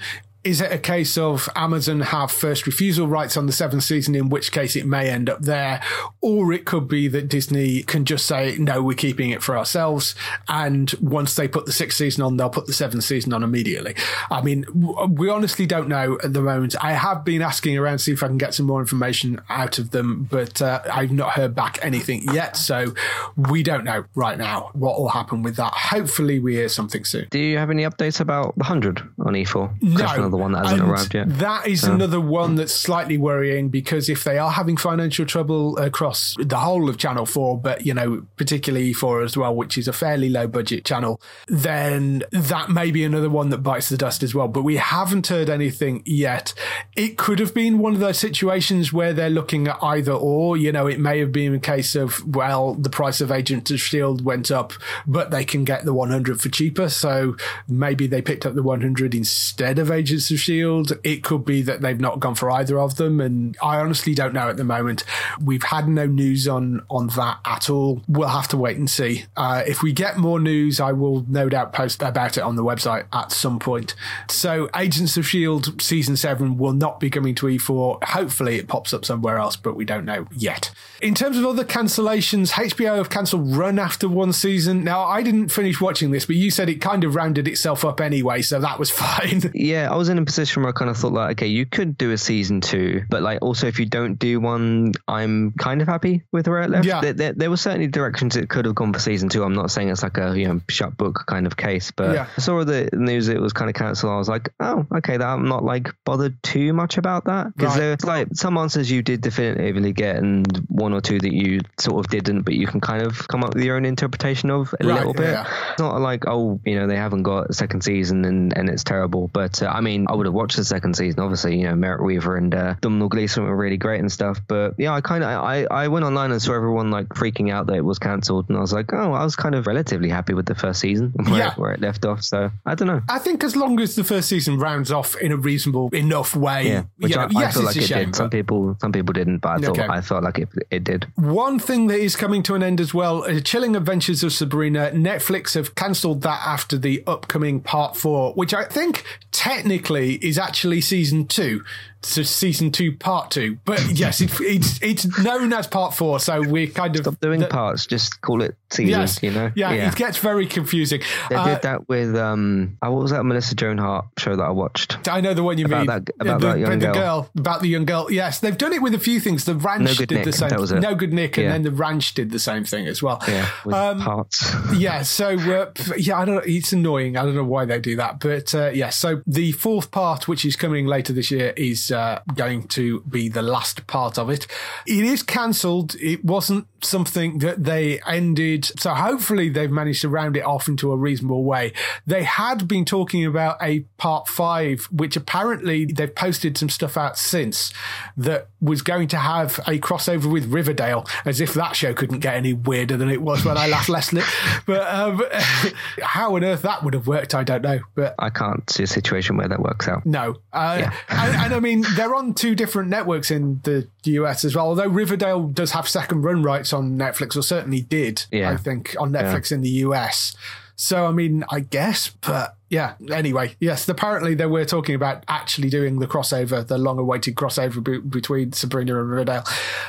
Is it a case of Amazon have first refusal rights on the seventh season, in which case it may end up there? Or it could be that Disney can just say, no, we're keeping it for ourselves. And once they put the sixth season on, they'll put the seventh season on immediately. I mean, we honestly don't know at the moment. I have been asking around to see if I can get some more information out of them, but uh, I've not heard back anything yet. So we don't know right now what will happen with that. Hopefully, we hear something soon. Do you have any updates about the 100 on E4? That's another one that hasn't and arrived yet. That is another one that's slightly worrying because if they are having financial trouble across the whole of Channel 4, but you know, particularly E4 as well, which is a fairly low budget channel, then that may be another one that bites the dust as well. But we haven't heard anything yet. It could have been one of those situations where they're looking at either or, you know, it may have been a case of, well, the price of Agent of Shield went up, but they can get the 100 for cheaper. So maybe they picked up the 100 instead of Agents of Shield. It could be that they've not gone for either of them. And I honestly don't know at the moment. We've had no news on, on that at all. We'll have to wait and see. Uh, if we get more news, I will no doubt post about it on the website at some point. So Agents of Shield season seven will not be coming to E4. Hopefully it pops up somewhere else, but we don't know yet. In terms of other cancellations, HBO have cancelled Run after one season. Now I didn't finish watching this, but you said it kind of rounded itself up anyway, so that was fine. Yeah, I was in a position where I kind of thought like, okay, you could do a season two, but like also if you don't do one, I'm kind of happy with where it left. Yeah. There, there, there were certainly directions it could have gone for season two. I'm not saying it's like a you know shut book kind of case, but Yeah. I saw the news it was kind of cancelled. I was like, oh, okay, that I'm not like bothered too much about that because Right. there's like some answers you did definitively get and one or two that you sort of didn't, but you can kind of come up with your own interpretation of a Right, little bit. yeah. It's not like oh, you know, they haven't got a second season and, and it's terrible. But uh, I mean, I would have watched the second season. Obviously, you know, Merritt Wever and uh, Domhnall Gleeson were really great and stuff. But yeah, I kind of I, I went online and saw everyone like freaking out that it was cancelled, and I was like, oh, I was kind of relatively happy with the first season where, Yeah. it, where it left off. So I don't know. I think as long as the first season rounds off in a reasonable enough way, Yeah, which you know, I, I yes, feel like a it shame. did. Some people, some people didn't, but I thought Okay. I felt like it, it did. One thing that is coming to an end as well, uh, Chilling Adventures of Sabrina, Netflix have cancelled that after the upcoming part four, which I think technically is actually season two. So season two, part two. But yes, it, it's it's known as part four, so we're kind of Stop doing the- parts. Just call it season. Yes, You know. yeah, it gets very confusing. They Uh, did that with um. uh, What was that Melissa Joan Hart show that I watched? I know the one you About mean. that- about the, that young the girl. about the young girl. Yes, they've done it with a few things. The Ranch No did the same. that was it. No good Nick, and then the Ranch did the same thing as well. Yeah, with Um, parts. yeah, so uh, yeah, I don't know. It's annoying. I don't know why they do that, but uh, yeah. So the fourth part, which is coming later this year, is uh, going to be the last part of it. It is cancelled. It wasn't something that they ended. So hopefully they've managed to round it off into a reasonable way. They had been talking about a part five, which apparently they've posted some stuff out since that was going to have a crossover with Riverdale, as if that show couldn't get any weirder than it was when I last listened. But um, how on earth that would have worked, I don't know. But I can't see a situation where that works out. no. Uh, and, and I mean, they're on two different networks in the US as well. Although Riverdale does have second run rights on Netflix, or certainly did, Yeah. I think, on Netflix in the US. So, I mean, I guess, but yeah, anyway, yes, apparently they were talking about actually doing the crossover, the long awaited crossover be- between Sabrina and Riverdale.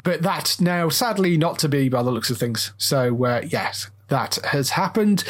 But that's now sadly not to be by the looks of things. So, uh, yes. That has happened.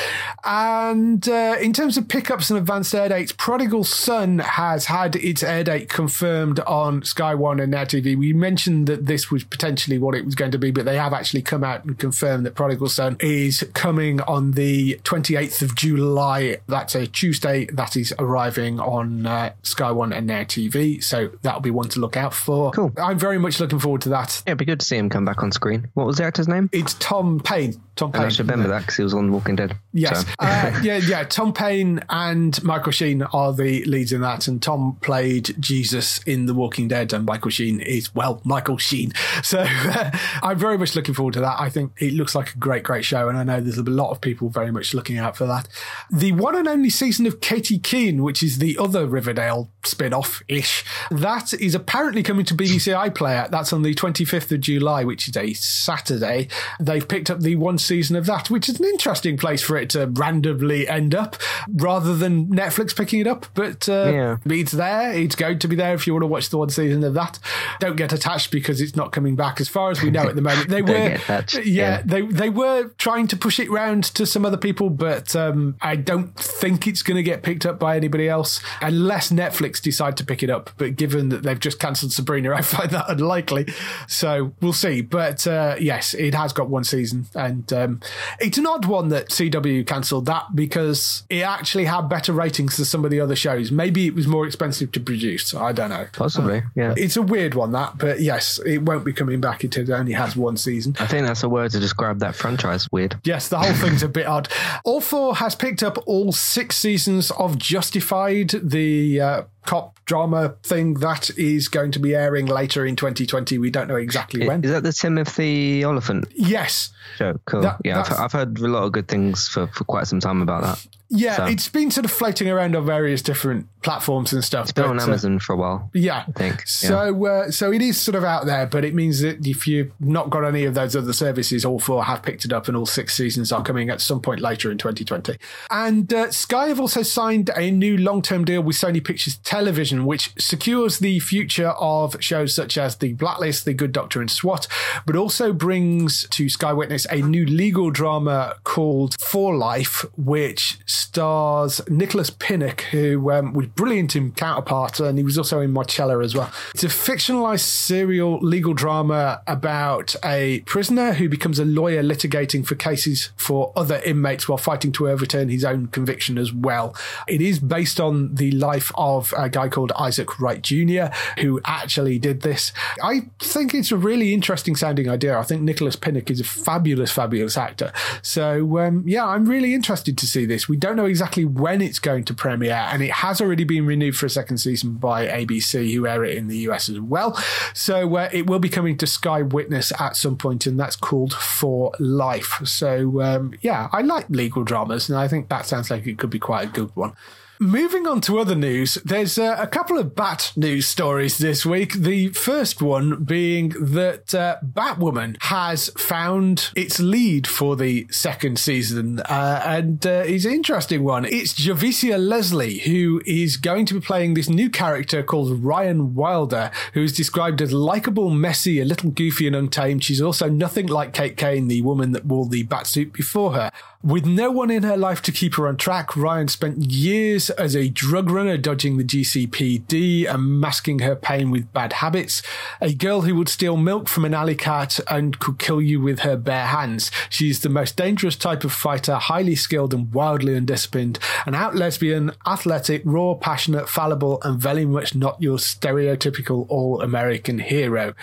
And uh, in terms of pickups and advanced air dates, Prodigal Son has had its air date confirmed on Sky One and Now TV. We mentioned that this was potentially what it was going to be, but they have actually come out and confirmed that Prodigal Son is coming on the 28th of July. That's a Tuesday. That is arriving on uh, Sky One and Now TV. So that'll be one to look out for. Cool. I'm very much looking forward to that. Yeah, it'd be good to see him come back on screen. What was the actor's name? It's Tom Payne. Tom And I should remember that because he was on Walking Dead. Yes. So- Uh, yeah, yeah. Tom Payne and Michael Sheen are the leads in that. And Tom played Jesus in The Walking Dead, and Michael Sheen is, well, Michael Sheen. So uh, I'm very much looking forward to that. I think it looks like a great, great show. And I know there's a lot of people very much looking out for that. The one and only season of Katy Keene, which is the other Riverdale spin off ish, that is apparently coming to BBC iPlayer. That's on the 25th of July, which is a Saturday. They've picked up the one season of that, which is an interesting place for it to randomly end up rather than Netflix picking it up. But uh, Yeah. it's there. It's going to be there if you want to watch the one season of that. Don't get attached because it's not coming back. As far as we know at the moment, they were Yeah, yeah. they they were trying to push it round to some other people, but um, I don't think it's going to get picked up by anybody else unless Netflix decide to pick it up. But given that they've just cancelled Sabrina, I find that unlikely. So we'll see. But uh, yes, it has got one season, and um, it's an odd one that CW cancelled that because it actually had better ratings than some of the other shows. Maybe it was more expensive to produce. I don't know. Possibly, yeah. It's a weird one that, but yes, it won't be coming back. It only has one season. I think that's a word to describe that franchise. Weird. Yes, the whole thing's a bit odd. All four has picked up all six seasons of Justified, the uh, cop drama thing that is going to be airing later in 2020. We don't know exactly when. Is that the Timothy Olyphant Yes. show? Cool. That- yeah, I've, I've heard a lot of good things for, for quite some time about that. Yeah, So- it's been sort of floating around on various different platforms and stuff. It's been on but, uh, Amazon for a while. Yeah, I think, yeah. So, uh, so it is sort of out there, but it means that if you've not got any of those other services, all four have picked it up, and all six seasons are coming at some point later in 2020. And uh, Sky have also signed a new long-term deal with Sony Pictures Television, which secures the future of shows such as The Blacklist, The Good Doctor, and SWAT, but also brings to Sky Witness a new legal drama called For Life, which stars Nicholas Pinnock, who um, was brilliant in Counterpart, and he was also in Marcella as well. It's a fictionalized serial legal drama about a prisoner who becomes a lawyer litigating for cases for other inmates while fighting to overturn his own conviction as well. It is based on the life of a guy called Isaac Wright Jr., who actually did this. I think it's a really interesting sounding idea. I think Nicholas Pinnock is a fabulous, fabulous actor. So, um, yeah, I'm really interested to see this. We don't know exactly when it's going to premiere, and it has already been renewed for a second season by ABC, who air it in the US as well. So, uh, it will be coming to Sky Witness at some point, and that's called For Life. So, um, yeah, I like legal dramas, and I think that sounds like it could be quite a good one. Moving on to other news, there's uh, a couple of Bat news stories this week. The first one being that uh, Batwoman has found its lead for the second season, uh, and uh, it's an interesting one. It's Javicia Leslie, who is going to be playing this new character called Ryan Wilder, who is described as likable, messy, a little goofy, and untamed. She's also nothing like Kate Kane, the woman that wore the batsuit before her. With no one in her life to keep her on track, Ryan spent years as a drug runner dodging the GCPD and masking her pain with bad habits. A girl who would steal milk from an alley cat and could kill you with her bare hands. She's the most dangerous type of fighter, highly skilled and wildly undisciplined. An out lesbian, athletic, raw, passionate, fallible, and very much not your stereotypical all American hero.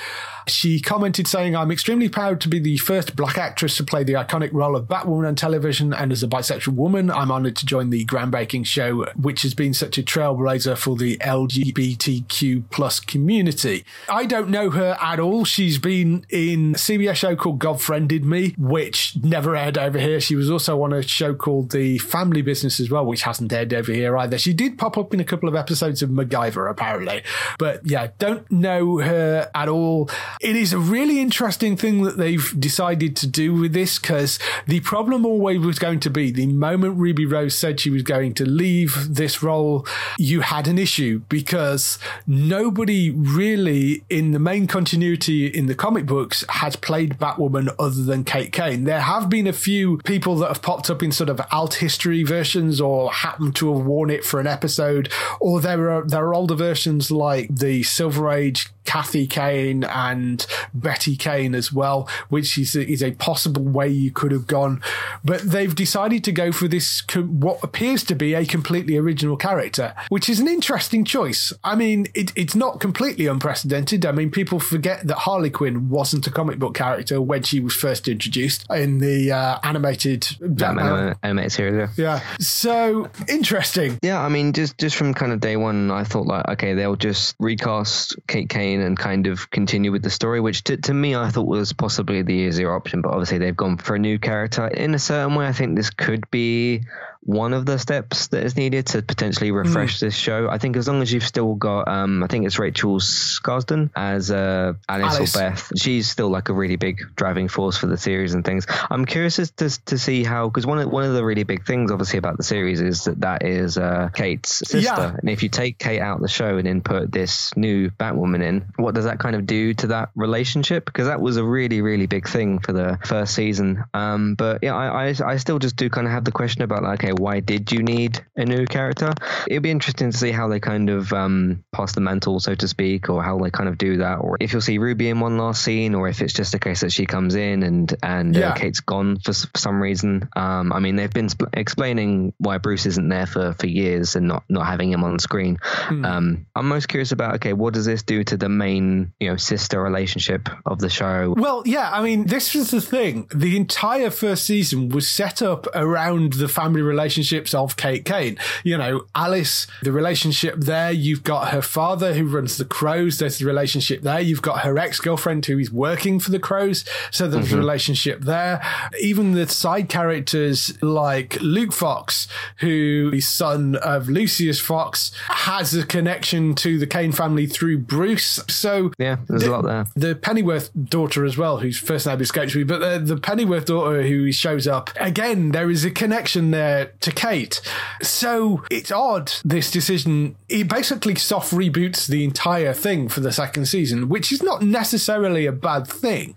She commented saying, I'm extremely proud to be the first black actress to play the iconic role of Batwoman on television and as a bisexual woman, I'm honoured to join the groundbreaking show, which has been such a trailblazer for the LGBTQ plus community. I don't know her at all. She's been in a CBS show called God Friended Me, which never aired over here. She was also on a show called The Family Business as well, which hasn't aired over here either. She did pop up in a couple of episodes of MacGyver, apparently. But yeah, don't know her at all. It is a really interesting thing that they've decided to do with this because the problem always was going to be the moment Ruby Rose said she was going to leave this role, you had an issue because nobody really in the main continuity in the comic books has played Batwoman other than Kate Kane. There have been a few people that have popped up in sort of alt history versions or happen to have worn it for an episode, or there are there are older versions like the Silver Age Kathy Kane and Betty Kane as well, which is a, is a possible way you could have gone. But they've decided to go for this, what appears to be a completely original character, which is an interesting choice. I mean, it, it's not completely unprecedented. I mean, people forget that Harley Quinn wasn't a comic book character when she was first introduced in the uh, animated Batman animated series. Yeah. So interesting. Yeah, I mean, just just from kind of day one, I thought like, okay, they'll just recast Kate Kane and kind of continue with the story, which to, to me I thought was possibly the easier option. But obviously they've gone for a new character. In a certain way, I think this could be one of the steps that is needed to potentially refresh mm. this show. I think as long as you've still got, um, I think it's Rachel Skarsten as uh, Alice, Alice, or Beth. She's still like a really big driving force for the series and things. I'm curious as to, to see how because one of one of the really big things, obviously, about the series is that that is uh, Kate's sister. Yeah. And if you take Kate out of the show and then put this new Batwoman in, what does that kind of do to that relationship? Because that was a really really big thing for the first season. Um, but yeah, I, I I still just do kind of have the question about like, okay, why did you need a new character? It'd be interesting to see how they kind of um, pass the mantle, so to speak, or how they kind of do that, or if you'll see Ruby in one last scene, or if it's just a case that she comes in and and uh, yeah. uh, Kate's gone for, for some reason. Um, I mean, they've been sp- explaining why Bruce isn't there for for years and not not having him on screen. Hmm. Um, I'm most curious about okay, what does this do to the main you know sister relationship of the show? Well, yeah, I mean, this was the thing. The entire first season was set up around the family relationship relationships of Kate Kane. You know, Alice, the relationship there, you've got her father who runs the Crows, there's the relationship there. You've got her ex girlfriend who is working for the Crows, so there's mm-hmm. a relationship there. Even the side characters like Luke Fox, who is son of Lucius Fox, has a connection to the Kane family through Bruce. So, yeah, there's the, a lot there. The Pennyworth daughter as well, whose first name escapes me, but the, the Pennyworth daughter who shows up, again, there is a connection there to, to Kate. So it's odd, this decision. It basically soft reboots the entire thing for the second season, which is not necessarily a bad thing,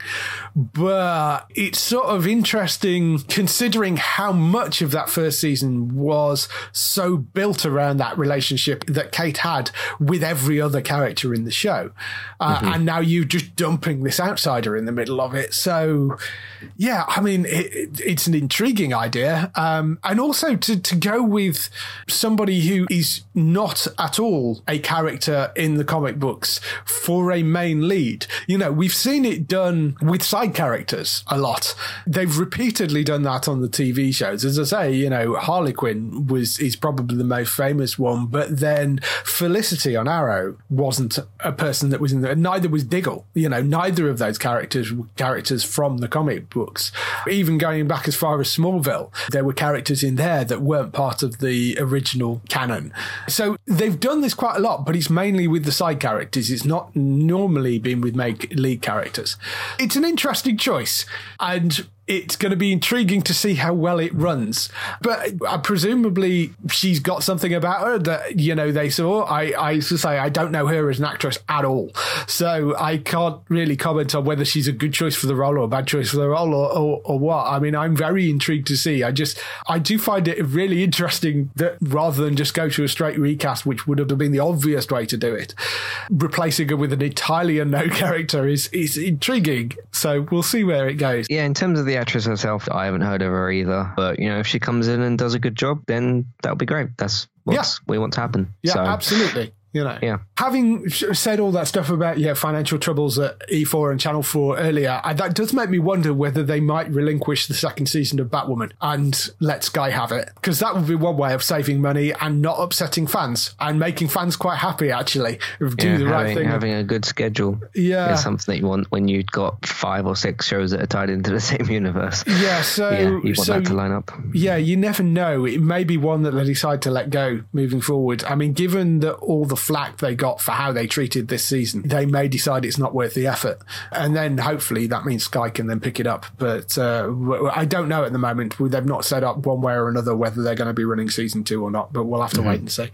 but it's sort of interesting considering how much of that first season was so built around that relationship that Kate had with every other character in the show. Uh, mm-hmm. And now you're just dumping this outsider in the middle of it. So, yeah, I mean, it, it's an intriguing idea. Um, and also to, to go with somebody who is not at all a character in the comic books for a main lead. You know, we've seen it done with side characters a lot. They've repeatedly done that on the TV shows. As I say, you know, Harley Quinn was is probably the most famous one, but then Felicity on Arrow wasn't a person that was in there. Neither was Diggle. You know, neither of those characters were characters from the comic books. Even going back as far as Smallville, there were characters in there that weren't part of the original canon. So they've done this quite a lot, but it's mainly with the side characters. It's not normally been with make lead characters. It's an interesting choice. And it's going to be intriguing to see how well it runs. But presumably she's got something about her that, you know, they saw. I, I say, I don't know her as an actress at all. So I can't really comment on whether she's a good choice for the role or a bad choice for the role or, or, or what. I mean, I'm very intrigued to see. I just, I do find it really interesting that rather than just go to a straight recast, which would have been the obvious way to do it, replacing her with an entirely unknown character is, is intriguing. So we'll see where it goes. Yeah, in terms of the actress herself, I haven't heard of her either. But you know, if she comes in and does a good job, then that'll be great. That's what yeah. we want to happen. Yeah, so, absolutely. You know, yeah. Having said all that stuff about yeah financial troubles at E4 and Channel 4 earlier, I, that does make me wonder whether they might relinquish the second season of Batwoman and let Sky have it because that would be one way of saving money and not upsetting fans and making fans quite happy actually. Do yeah, the right having, thing. Having a good schedule, yeah, is something that you want when you've got five or six shows that are tied into the same universe. Yeah, so yeah, you want so, that to line up. Yeah, you never know. It may be one that they decide to let go moving forward. I mean, given that all the flack they got for how they treated this season, they may decide it's not worth the effort. And then hopefully that means Sky can then pick it up. But uh, I don't know at the moment. They've not set up one way or another whether they're going to be running season two or not, but we'll have to mm-hmm. wait and see.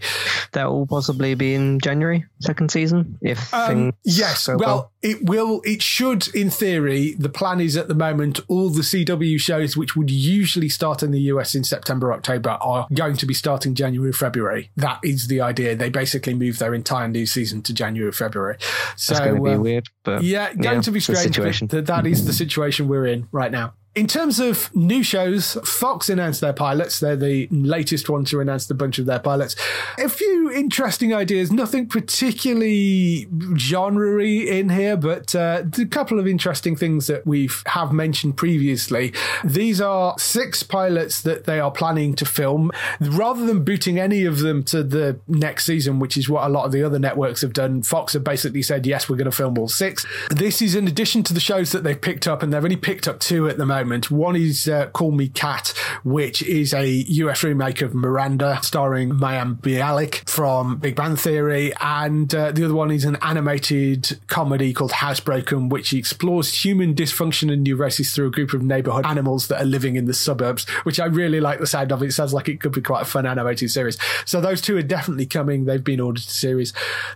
That will possibly be in January, second season, if um, Yes. Well, well, it will, it should, in theory, the plan is at the moment, all the CW shows, which would usually start in the US in September, October, are going to be starting January, February. That is the idea. They basically move their entire new season to January, February. So, That's going to be uh, weird, but yeah, going yeah, to be strange. But that is the situation we're in right now. In terms of new shows, Fox announced their pilots. They're the latest one to announce a bunch of their pilots. A few interesting ideas, nothing particularly genre in here, but uh, a couple of interesting things that we have mentioned previously. These are six pilots that they are planning to film. Rather than booting any of them to the next season, which is what a lot of the other networks have done, Fox have basically said, yes, we're going to film all six. This is in addition to the shows that they've picked up, and they've only picked up two at the moment. One is uh, Call Me Kat, which is a US remake of Miranda, starring Mayim Bialik from Big Bang Theory, and uh, the other one is an animated comedy called Housebroken, which explores human dysfunction and neurosis through a group of neighborhood animals that are living in the suburbs, which I really like the sound of. It sounds like it could be quite a fun animated series. So those two are definitely coming. They've been ordered to series.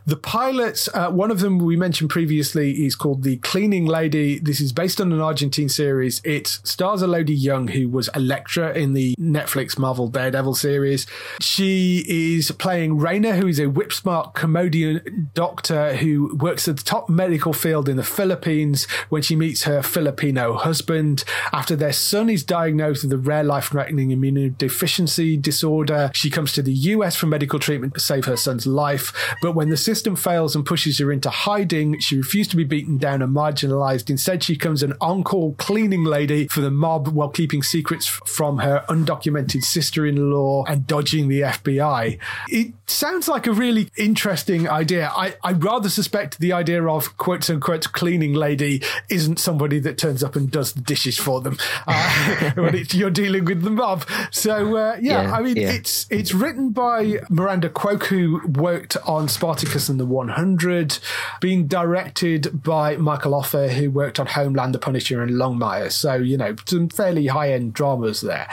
The pilots, uh, one of them we mentioned previously is called The Cleaning Lady. This is based on an Argentine series. It stars Elodie Yung, who was Elektra in the Netflix Marvel Daredevil series. She is playing Raina, who is a whip smart Cambodian doctor who works at the top medical field in the Philippines when she meets her Filipino husband. After their son is diagnosed with a rare life threatening immunodeficiency disorder, she comes to the US for medical treatment to save her son's life. But when the system fails and pushes her into hiding, she refuses to be beaten down and marginalized. Instead, she becomes an on call cleaning lady for the mob while keeping secrets from her undocumented sister in law and dodging the FBI. It sounds like a really interesting idea. I, I rather suspect the idea of quote unquote cleaning lady isn't somebody that turns up and does the dishes for them uh, when you're dealing with the mob. So, uh, yeah, yeah, I mean, yeah. it's it's written by Miranda Kwok, who worked on Spartacus and the 100, being directed by Michael Offer, who worked on Homeland, The Punisher, and Longmire. So, you know, some fairly high end dramas there.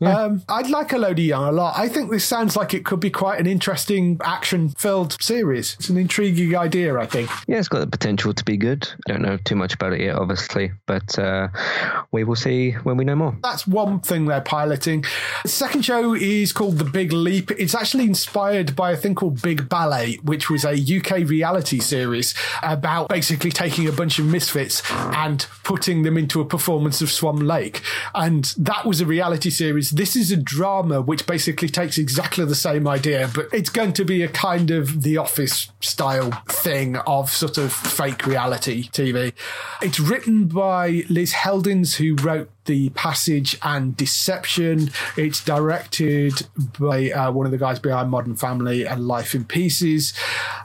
Yeah. Um, I'd like Elodie Yung a lot. I think this sounds like it could be quite an interesting action filled series. It's an intriguing idea, I think. Yeah, it's got the potential to be good. I don't know too much about it yet, obviously, but uh, we will see when we know more. That's one thing they're piloting. The second show is called The Big Leap. It's actually inspired by a thing called Big Ballet, which was a UK reality series about basically taking a bunch of misfits and putting them into a performance of Swan Lake. And that was a reality series. This is a drama which basically takes exactly the same idea, but it's going to be a kind of The Office style thing of sort of fake reality TV. It's written by Liz Heldens, who wrote the Passage and Deception. It's directed by uh, one of the guys behind Modern Family and Life in Pieces.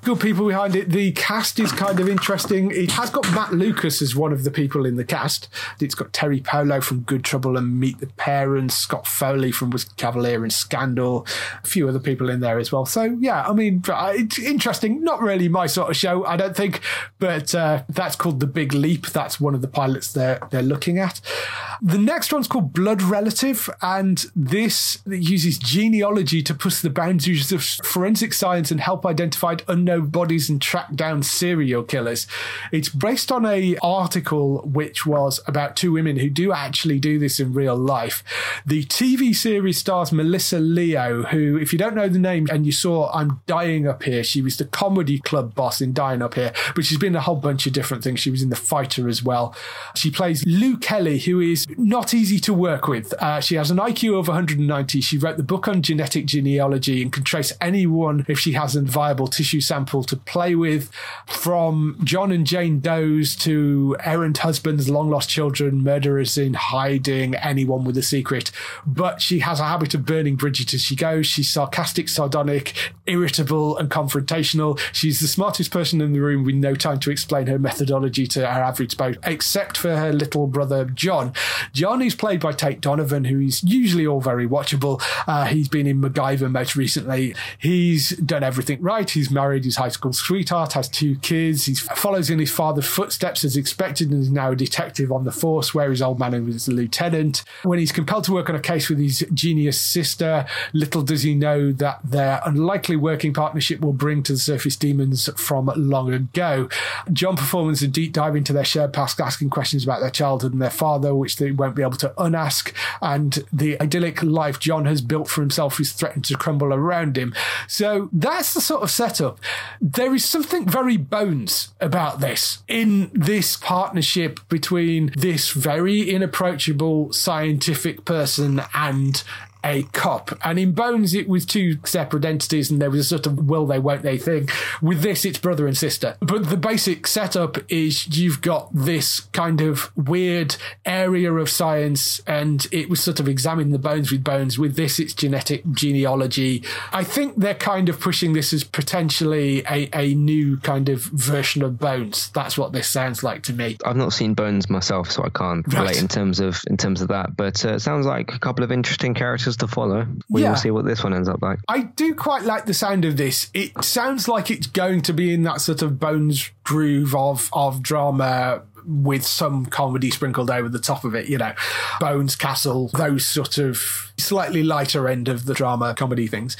Good people behind it. The cast is kind of interesting. It has got Matt Lucas as one of the people in the cast. It's got Teri Polo from Good Trouble and Meet the Parents, Scott Foley from Whiskey Cavalier and Scandal, a few other people in there as well. So, yeah, I mean, uh, it's interesting. Not really my sort of show, I don't think, but uh, that's called The Big Leap. That's one of the pilots they're, they're looking at. The next one's called Blood Relative, and this uses genealogy to push the boundaries of forensic science and help identify unknown bodies and track down serial killers. It's based on a article which was about two women who do actually do this in real life. The TV series stars Melissa Leo, who, if you don't know the name and you saw I'm Dying Up Here, she was the comedy club boss in Dying Up Here, but she's been a whole bunch of different things. She was in The Fighter as well. She plays Lou Kelly, who is not easy to work with. Uh, she has an IQ of 190. She wrote the book on genetic genealogy and can trace anyone if she has a viable tissue sample to play with, from John and Jane Doe's to errant husbands, long lost children, murderers in hiding, anyone with a secret. But she has a habit of burning bridges as she goes. She's sarcastic, sardonic, irritable, and confrontational. She's the smartest person in the room with no time to explain her methodology to our average spouse, except for her little brother, John. John is played by Tate Donovan, who is usually all very watchable. Uh, he's been in MacGyver most recently. He's done everything right. He's married his high school sweetheart, has two kids. He follows in his father's footsteps as expected and is now a detective on the force, where his old man was a lieutenant. When he's compelled to work on a case with his genius sister, little does he know that their unlikely working partnership will bring to the surface demons from long ago. John performs a deep dive into their shared past, asking questions about their childhood and their father, which they won't be able to unask. And the idyllic life John has built for himself is threatened to crumble around him. So that's the sort of setup. There is something very bones about this in this partnership between this very inapproachable scientific person and a cop. And in Bones, it was two separate entities, and there was a sort of will they, won't they thing. With this, it's brother and sister. But the basic setup is you've got this kind of weird area of science, and it was sort of examining the bones with bones. With this, it's genetic genealogy. I think they're kind of pushing this as potentially a, a new kind of version of Bones. That's what this sounds like to me. I've not seen Bones myself, so I can't right. relate in terms of in terms of that. But uh, it sounds like a couple of interesting characters to follow. We yeah. will see what this one ends up like. I do quite like the sound of this. It sounds like it's going to be in that sort of Bones groove of of drama with some comedy sprinkled over the top of it, you know, Bones Castle, those sort of slightly lighter end of the drama comedy things.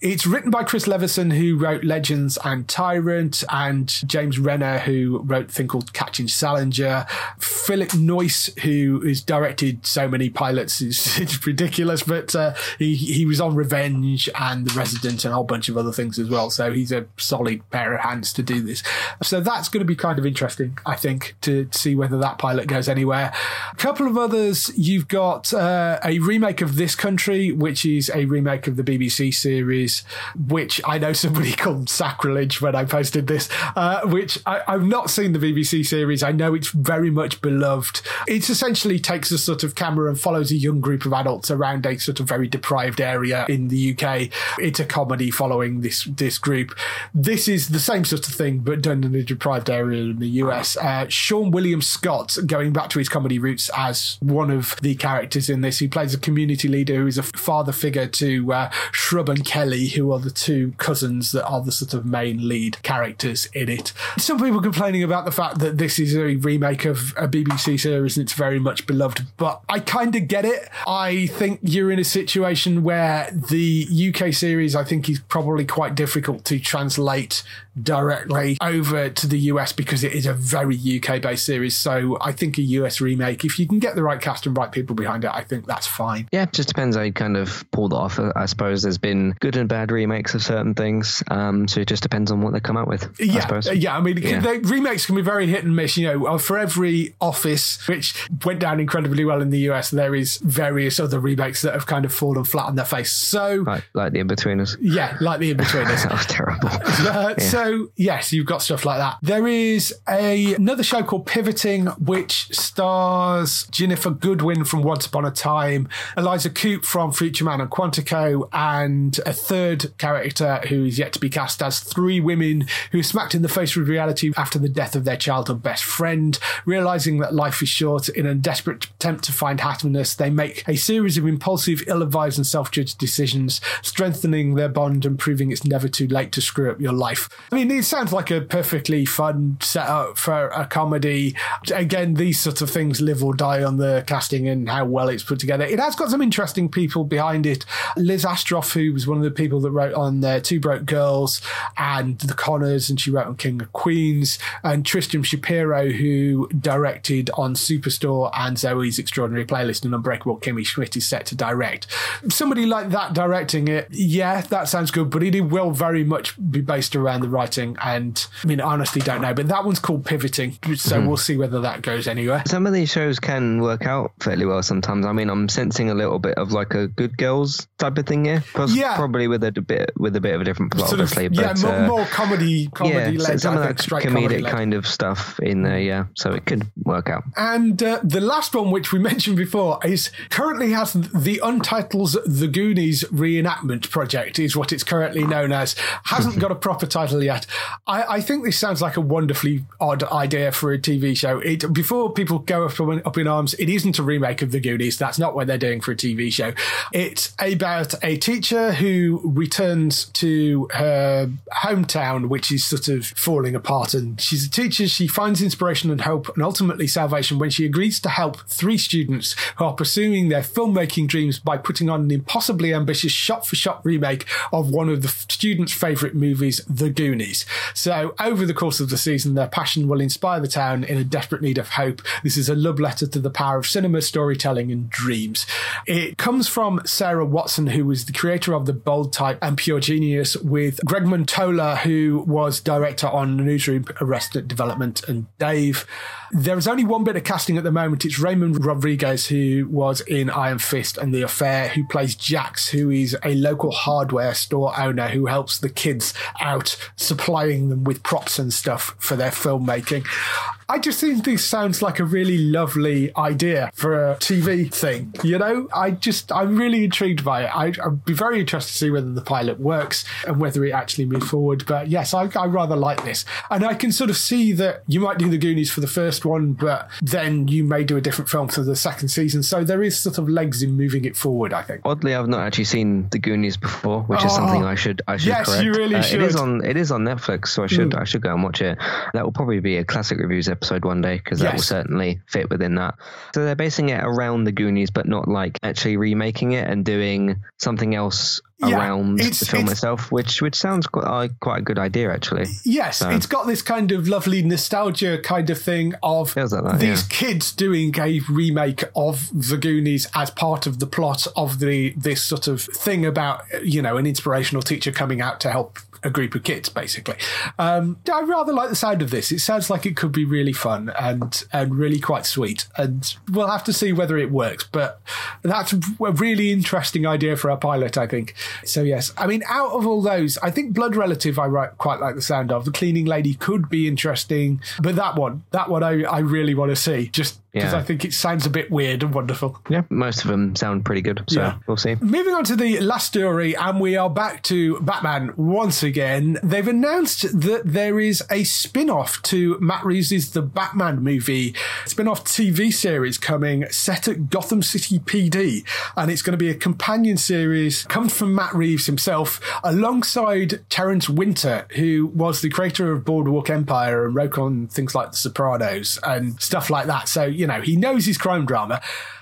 It's written by Chris Levinson, who wrote Legends and Tyrant, and James Renner, who wrote a thing called Catching Salinger. Philip Noyce, who has directed so many pilots, is it's ridiculous, but uh, he, he was on Revenge and The Resident and a whole bunch of other things as well. So he's a solid pair of hands to do this. So that's going to be kind of interesting, I think, to see whether that pilot goes anywhere. A couple of others, you've got uh, a remake of This Country, which is a remake of the BBC series, which I know somebody called Sacrilege when I posted this, uh, which I, I've not seen the BBC series. I know it's very much beloved. It essentially takes a sort of camera and follows a young group of adults around a sort of very deprived area in the UK. It's a comedy following this this group. This is the same sort of thing, but done in a deprived area in the US. Uh, Seann William Scott, going back to his comedy roots as one of the characters in this, he plays a community leader leader who is a father figure to uh, Shrub and Kelly, who are the two cousins that are the sort of main lead characters in it. Some people complaining about the fact that this is a remake of a BBC series and it's very much beloved, but I kind of get it. I think you're in a situation where the UK series, I think, is probably quite difficult to translate directly over to the US because it is a very UK based series. So I think a US remake, if you can get the right cast and right people behind it, I think that's fine. Yeah, it just depends how you kind of pull that off. I suppose there's been good and bad remakes of certain things. Um, so it just depends on what they come out with. Yeah, I suppose. yeah. I mean, yeah. The remakes can be very hit and miss. You know, uh, for every Office, which went down incredibly well in the US, there is various other remakes that have kind of fallen flat on their face. So, like, like the Inbetweeners. Yeah, like the Inbetweeners. that was terrible. Uh, yeah. So yes, you've got stuff like that. There is a another show called Pivoting, which stars Ginnifer Goodwin from Once Upon a Time, Eliza Coupe from Future Man and Quantico, and a third character who is yet to be cast as three women who are smacked in the face with reality after the death of their childhood best friend. Realizing that life is short, in a desperate attempt to find happiness, they make a series of impulsive, ill-advised, and self-judged decisions, strengthening their bond and proving it's never too late to screw up your life. I mean, it sounds like a perfectly fun setup for a comedy. Again, these sort of things live or die on the casting and how well it's put together. It has got some interesting people behind it. Liz Astrof, who was one of the people that wrote on uh, Two Broke Girls and The Conners, and she wrote on King of Queens, and Tristram Shapeero, who directed on Superstore and Zoe's Extraordinary Playlist and Unbreakable Kimmy Schmidt is set to direct. Somebody like that directing it, yeah, that sounds good, but it will very much be based around the writing. And I mean, I honestly don't know, but that one's called Pivoting, so mm-hmm. we'll see whether that goes anywhere. Some of these shows can work out fairly well sometimes. I mean, I'm sensing a little bit of like a Good Girls type of thing here, yeah, probably with a bit with a bit of a different plot, sort obviously. Of, yeah, but, more, uh, more comedy, comedy yeah, led, some I of that comedic kind of stuff in there, yeah. So it could work out. And uh, the last one, which we mentioned before, is currently has the Untitles The Goonies reenactment project, is what it's currently known as. Hasn't got a proper title yet. I, I, think this sounds like a wonderfully odd idea for a TV show. It, before people go up, up in arms, it isn't a remake of The Goonies. That's not what they're doing for a TV show. It's about a teacher who returns to her hometown, which is sort of falling apart. And she's a teacher. She finds inspiration and hope and ultimately salvation when she agrees to help three students who are pursuing their filmmaking dreams by putting on an impossibly ambitious shot for shot remake of one of the students' favourite movies, The Goonies. So over the course of the season, their passion will inspire the town in a desperate need of hope. This is a love letter to the power of cinema, storytelling, and dreams. It comes from Sarah Watson, who was the creator of The Bold Type and Pure Genius, with Greg Mottola, who was director on Newsroom, Arrested Development, and Dave. There is only one bit of casting at the moment. It's Raymond Rodriguez, who was in Iron Fist and The Affair, who plays Jax, who is a local hardware store owner who helps the kids out, supplying them with props and stuff for their filmmaking. I just think this sounds like a really lovely idea for a TV thing. You know, I just, I'm really intrigued by it. I, would be very interested to see whether the pilot works and whether it actually moves forward. But yes, I, I rather like this. And I can sort of see that you might do the Goonies for the first one, but then you may do a different film for the second season. So there is sort of legs in moving it forward, I think. Oddly, I've not actually seen the Goonies before, which oh, is something I should, I should yes, correct. you really uh, should. It is on, it is on Netflix, so I should, mm. I should go and watch it. That will probably be a classic reviews episode episode one day because that will certainly fit within that. So they're basing it around the Goonies, but not like actually remaking it and doing something else yeah, around the film itself, which which sounds quite, uh, quite a good idea actually. Yes, so. it's got this kind of lovely nostalgia kind of thing of like that, these yeah. kids doing a remake of the Goonies as part of the plot of the this sort of thing about you know an inspirational teacher coming out to help a group of kids, basically. Um, I rather like the sound of this. It sounds like it could be really fun and and really quite sweet. And we'll have to see whether it works. But that's a really interesting idea for a pilot, I think. So yes, I mean, out of all those, I think Blood Relative I quite like the sound of. The Cleaning Lady could be interesting, but that one, that one I, I really want to see. Just because Yeah. I think it sounds a bit weird and wonderful. Yeah, most of them sound pretty good. So Yeah. we'll see. Moving on to the last story, and we are back to Batman once again. They've announced that there is a spin off to Matt Reeves' The Batman movie, spin off TV series coming set at Gotham City PD. And it's going to be a companion series, comes from Matt Reeves himself, alongside Terrence Winter, who was the creator of Boardwalk Empire and wrote on things like The Sopranos and stuff like that. So, you know, he knows his crime drama.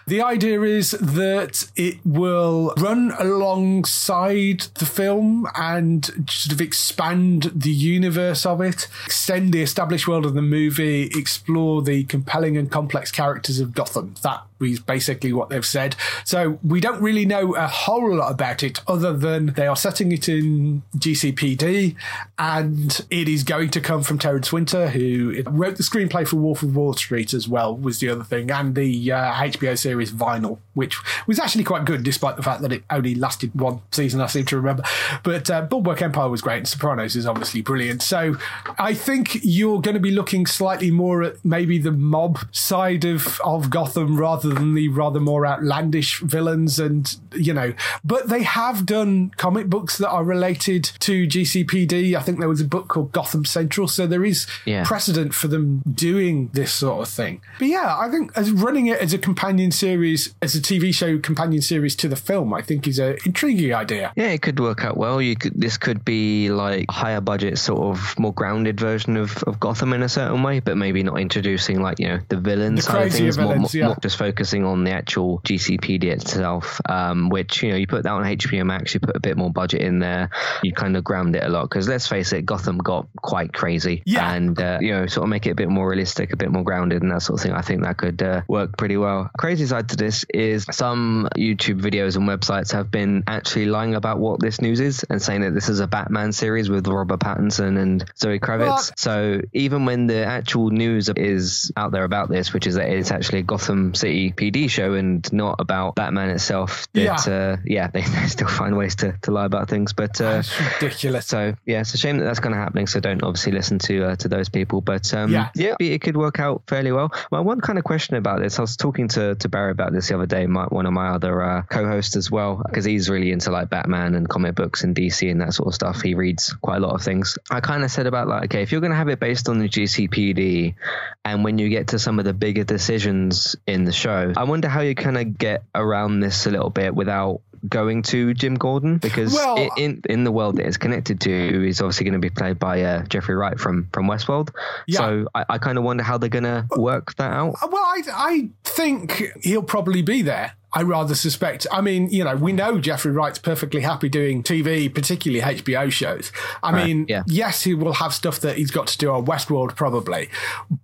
The idea is that it will run alongside the film and sort of expand the universe of it, extend the established world of the movie, explore the compelling and complex characters of Gotham. That is basically what they've said. So we don't really know a whole lot about it other than they are setting it in GCPD and it is going to come from Terrence Winter, who wrote the screenplay for Wolf of Wall Street as well, was the other thing, and the uh, HBO series Is vinyl, which was actually quite good despite the fact that it only lasted one season, I seem to remember. But uh, Boardwalk Empire was great, and Sopranos is obviously brilliant. So I think you're going to be looking slightly more at maybe the mob side of, of Gotham rather than the rather more outlandish villains and, you know, but they have done comic books that are related to GCPD. I think there was a book called Gotham Central. So there is Yeah. precedent for them doing this sort of thing. But yeah, I think as running it as a companion series, as a TV show companion series to the film, I think is an intriguing idea. Yeah, it could work out well. You could this could be like a higher budget, sort of more grounded version of, of Gotham in a certain way, but maybe not introducing like you know the villain The side of things. more, villains, more, yeah. more just focusing on the actual GCPD itself. Um, which you know you put that on HBO Max, you put a bit more budget in there, you kind of ground it a lot because let's face it, Gotham got quite crazy. Yeah. and uh, you know sort of make it a bit more realistic, a bit more grounded, and that sort of thing. I think that could uh, work pretty well. Crazy side to this is some YouTube videos and websites have been actually lying about what this news is and saying that this is a Batman series with Robert Pattinson and Zoe Kravitz. What? So even when the actual news is out there about this, which is that it's actually a Gotham City PD show and not about Batman itself, that, Yeah. uh, yeah, they, they still find ways to, to lie about things. But uh, It's ridiculous. so yeah, it's a shame that that's kind of happening. So don't obviously listen to uh, to those people. But um, Yeah. yeah, it could work out fairly well. Well, one kind of question about this, I was talking to to Barry about this the other day, my, one of my other uh, co-hosts as well, because he's really into like Batman and comic books and DC and that sort of stuff. He reads quite a lot of things. I kind of said about like, okay, if you're going to have it based on the GCPD, and when you get to some of the bigger decisions in the show, I wonder how you kind of get around this a little bit without going to Jim Gordon because Well- in in the world that it's connected to is obviously going to be played by uh, Jeffrey Wright from from Westworld. Yeah. So I, I kind of wonder how they're going to work that out. Well, I, I think he'll probably be there. I rather suspect. I mean, you know, we know Jeffrey Wright's perfectly happy doing TV, particularly HBO shows. I Right, mean, yeah. yes, he will have stuff that he's got to do on Westworld, probably,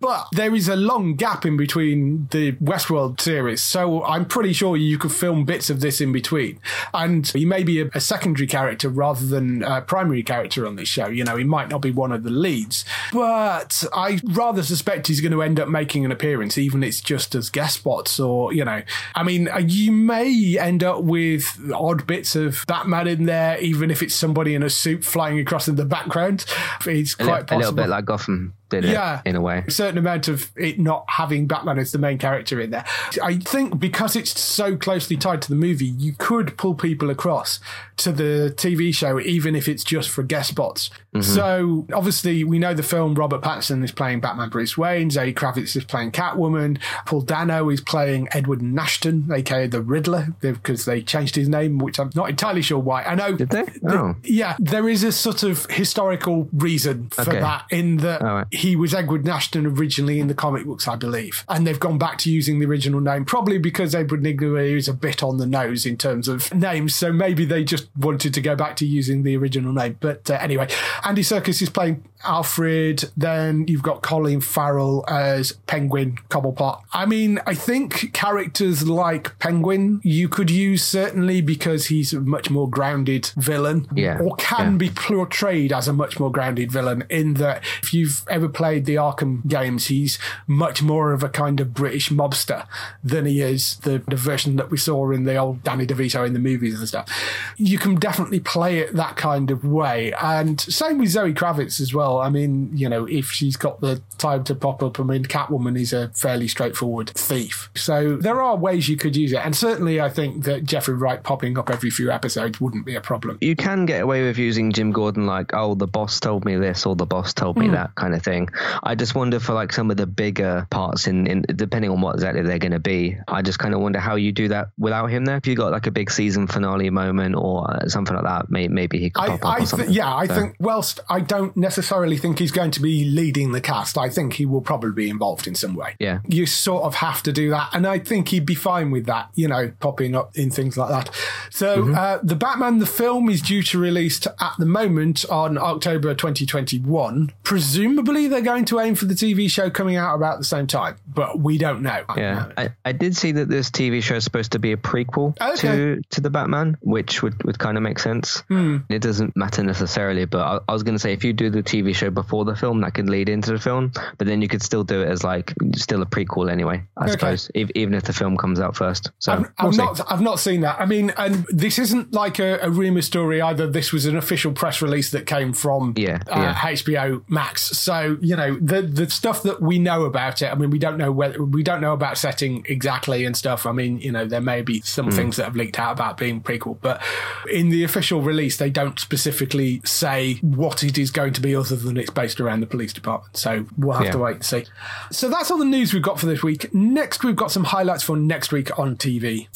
but there is a long gap in between the Westworld series. So I'm pretty sure you could film bits of this in between. And he may be a, a secondary character rather than a primary character on this show. You know, he might not be one of the leads, but I rather suspect he's going to end up making an appearance, even if it's just as guest spots or, you know, I mean, uh, you may end up with odd bits of Batman in there, even if it's somebody in a suit flying across in the background. It's A, quite a possible little bit like Gotham it Yeah. in a way. a certain amount of it not having Batman as the main character in there. I think because it's so closely tied to the movie, you could pull people across to the TV show, even if it's just for guest spots. Mm-hmm. So obviously, we know the film Robert Pattinson is playing Batman Bruce Wayne, Zoe Kravitz is playing Catwoman, Paul Dano is playing Edward Nashton, aka the Riddler, because they changed his name, which I'm not entirely sure why. I know. Did they? th- Oh. yeah, there is a sort of historical reason for Okay. that in that right. he was Edward Nashton originally in the comic books, I believe. And they've gone back to using the original name, probably because Edward Nygma is a bit on the nose in terms of names. So maybe they just wanted to go back to using the original name. But uh, anyway, Andy Serkis is playing Alfred. Then you've got Colin Farrell as Penguin Cobblepot. I mean, I think characters like Penguin you could use certainly because he's a much more grounded villain. Yeah, Or can yeah. be portrayed as a much more grounded villain in that if you've ever played the Arkham games, he's much more of a kind of British mobster than he is the, the version that we saw in the old Danny DeVito in the movies and stuff. You can definitely play it that kind of way. And same with Zoe Kravitz as well. I mean, you know, if she's got the time to pop up, I mean, Catwoman is a fairly straightforward thief. So there are ways you could use it. And certainly I think that Jeffrey Wright popping up every few episodes wouldn't be a problem. You can get away with using Jim Gordon like, oh, the boss told me this or the boss told me mm. that kind of thing. I just wonder for like some of the bigger parts in, in depending on what exactly they're going to be, I just kind of wonder how you do that without him there. If you got like a big season finale moment or something like that, maybe he could pop I, up. I th- yeah, I so. think, whilst I don't necessarily think he's going to be leading the cast, I think he will probably be involved in some way. Yeah. You sort of have to do that. And I think he'd be fine with that, you know, popping up in things like that. So mm-hmm. uh, the Batman, the film is due to release at the moment on October 2021. Presumably they're going to aim for the TV show coming out about the same time, but we don't know. Yeah. I, I did see that this TV show is supposed to be a prequel okay. to, to the Batman, which would, would kind of make sense. Hmm. It doesn't matter necessarily, but I, I was going to say if you do the TV show before the film, that could lead into the film, but then you could still do it as like still a prequel anyway, I okay. suppose, if, even if the film comes out first. So I've, we'll I've not, I've not seen that. I mean, and this isn't like a, a rumor story either. This was an official press release that came from yeah, uh, yeah. HBO Max. So you know the the stuff that we know about it. I mean, we don't know whether we don't know about setting exactly and stuff. I mean, you know, there may be some mm. things that have leaked out about being prequel, but in the official release, they don't specifically say what it is going to be, other than it's based around the police department. So we'll have yeah. to wait and see. So that's all the news we've got for this week. Next, we've got some highlights for next week on TV.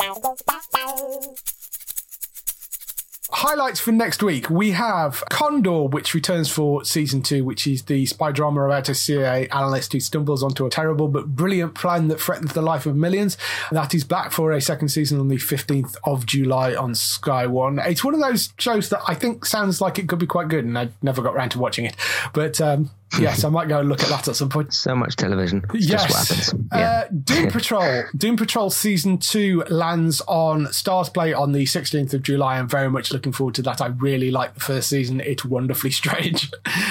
Highlights for next week. We have Condor, which returns for season two, which is the spy drama about a CIA analyst who stumbles onto a terrible but brilliant plan that threatens the life of millions. That is back for a second season on the 15th of July on Sky One. It's one of those shows that I think sounds like it could be quite good, and I never got around to watching it. But um, yes, I might go and look at that at some point. So much television. It's yes. just what happens. Uh, yeah. Uh, Doom Patrol. Doom Patrol season two lands on Starz Play on the 16th of July. I'm very much looking forward to that. I really like the first season. It's wonderfully strange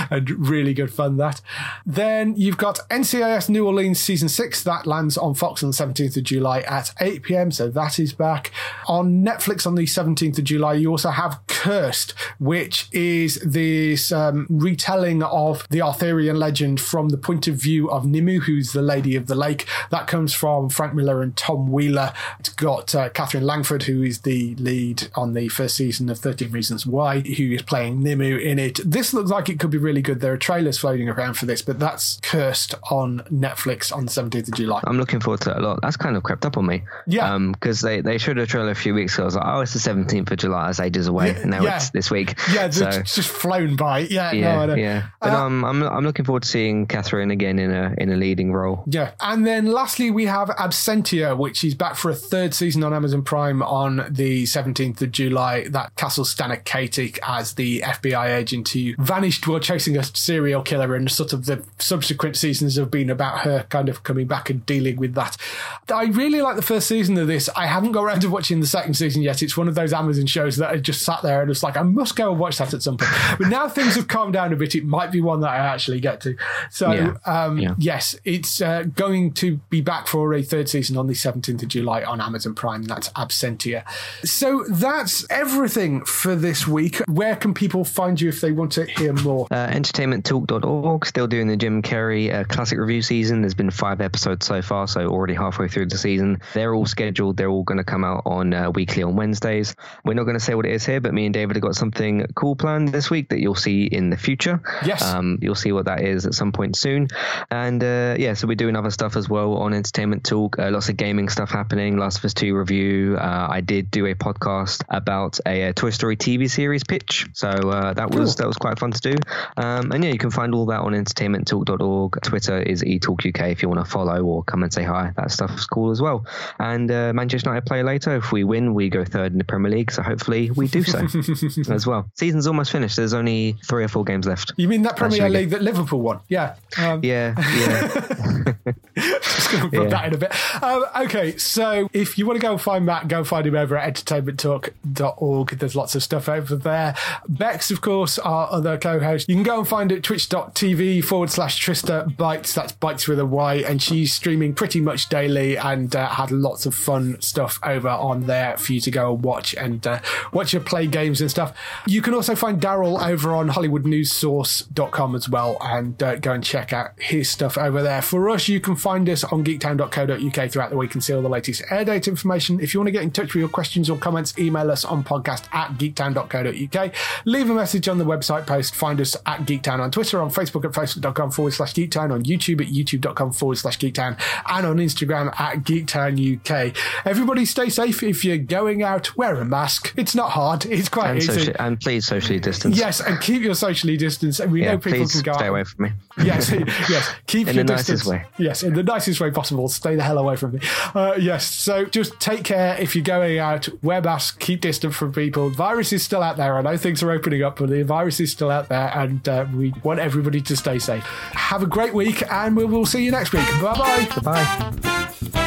and really good fun, that. Then you've got NCIS New Orleans season six. That lands on Fox on the 17th of July at 8 p.m. So that is back. On Netflix on the 17th of July, you also have Cursed, which is this um, retelling of the Arthur Arthurian legend from the point of view of Nimue, who's the Lady of the Lake. That comes from Frank Miller and Tom Wheeler. It's got uh, Katherine Langford, who is the lead on the first season of 13 Reasons Why, who is playing Nimue in it. This looks like it could be really good. There are trailers floating around for this, but that's cursed on Netflix on the 17th of July. I'm looking forward to it a lot. That's kind of crept up on me. Yeah. Because um, they, they showed a trailer a few weeks ago. I was like, oh, it's the 17th of July. It's ages away. Yeah, now yeah. it's this week. Yeah, so, it's just flown by. Yeah, yeah, no, yeah. But uh, um, I'm, I'm looking forward to seeing Katherine again in a in a leading role. Yeah, and then lastly we have Absentia, which is back for a third season on Amazon Prime on the 17th of July. That Castle Katic as the FBI agent who vanished while chasing a serial killer, and sort of the subsequent seasons have been about her kind of coming back and dealing with that. I really like the first season of this. I haven't got around to watching the second season yet. It's one of those Amazon shows that I just sat there and was like I must go and watch that at some point. But now things have calmed down a bit. It might be one that I actually get to. So yeah. Um, yeah. yes, it's uh, going to be back for a third season on the 17th of July on Amazon Prime. That's Absentia. So that's everything for this week. Where can people find you if they want to hear more? Uh, entertainmenttalk.org, still doing the Jim Carrey uh, classic review season. There's been five episodes so far, so already halfway through the season. They're all scheduled. They're all going to come out on uh, weekly on Wednesdays. We're not going to say what it is here, but me and David have got something cool planned this week that you'll see in the future. Yes. Um, you'll see what that is at some point soon. And uh, yeah, so we're doing other stuff as well on Entertainment Talk. Uh, lots of gaming stuff happening. Last of Us 2 review. Uh, I did do a podcast about a, a, Toy Story TV series pitch. So uh, that was cool. that was quite fun to do. Um, and yeah, you can find all that on entertainmenttalk.org. Twitter is eTalkUK if you want to follow or come and say hi. That stuff's cool as well. And uh, Manchester United play later. If we win, we go third in the Premier League. So hopefully we do so as well. Season's almost finished. There's only three or four games left. You mean that Premier League that Liverpool one. Yeah. Um, yeah, yeah. just going to put Yeah. that in a bit. Um, okay, so if you want to go and find Matt, go find him over at entertainmenttalk.org. There's lots of stuff over there. Bex, of course, our other co-host. You can go and find it at twitch.tv forward slash Trista Bites. That's Bites with a Y. And she's streaming pretty much daily and uh, had lots of fun stuff over on there for you to go and watch and uh, watch her play games and stuff. You can also find Daryl over on HollywoodNewsSource.com as well and uh, go and check out his stuff over there. For us, you can find us on geektown.co.uk throughout the week and see all the latest air date information. If you want to get in touch with your questions or comments, email us on podcast at geektown.co.uk. Leave a message on the website post. Find us at Geektown on Twitter, on Facebook at facebook.com forward slash geektown, on YouTube at youtube.com forward slash geektown, and on Instagram at geektown UK. Everybody stay safe. If you're going out, wear a mask. It's not hard. It's quite And, easy. and please socially distance. Yes, and keep your socially distanced. We Yeah, know people please can go stay away from me. Yes, yes. Keep In your the distance. nicest way. Yes, in the nicest way possible. Stay the hell away from me. Uh, yes. So just take care if you're going out. Wear masks. Keep distant from people. Virus is still out there. I know things are opening up, but the virus is still out there, and uh, we want everybody to stay safe. Have a great week, and we will see you next week. Bye bye. Goodbye.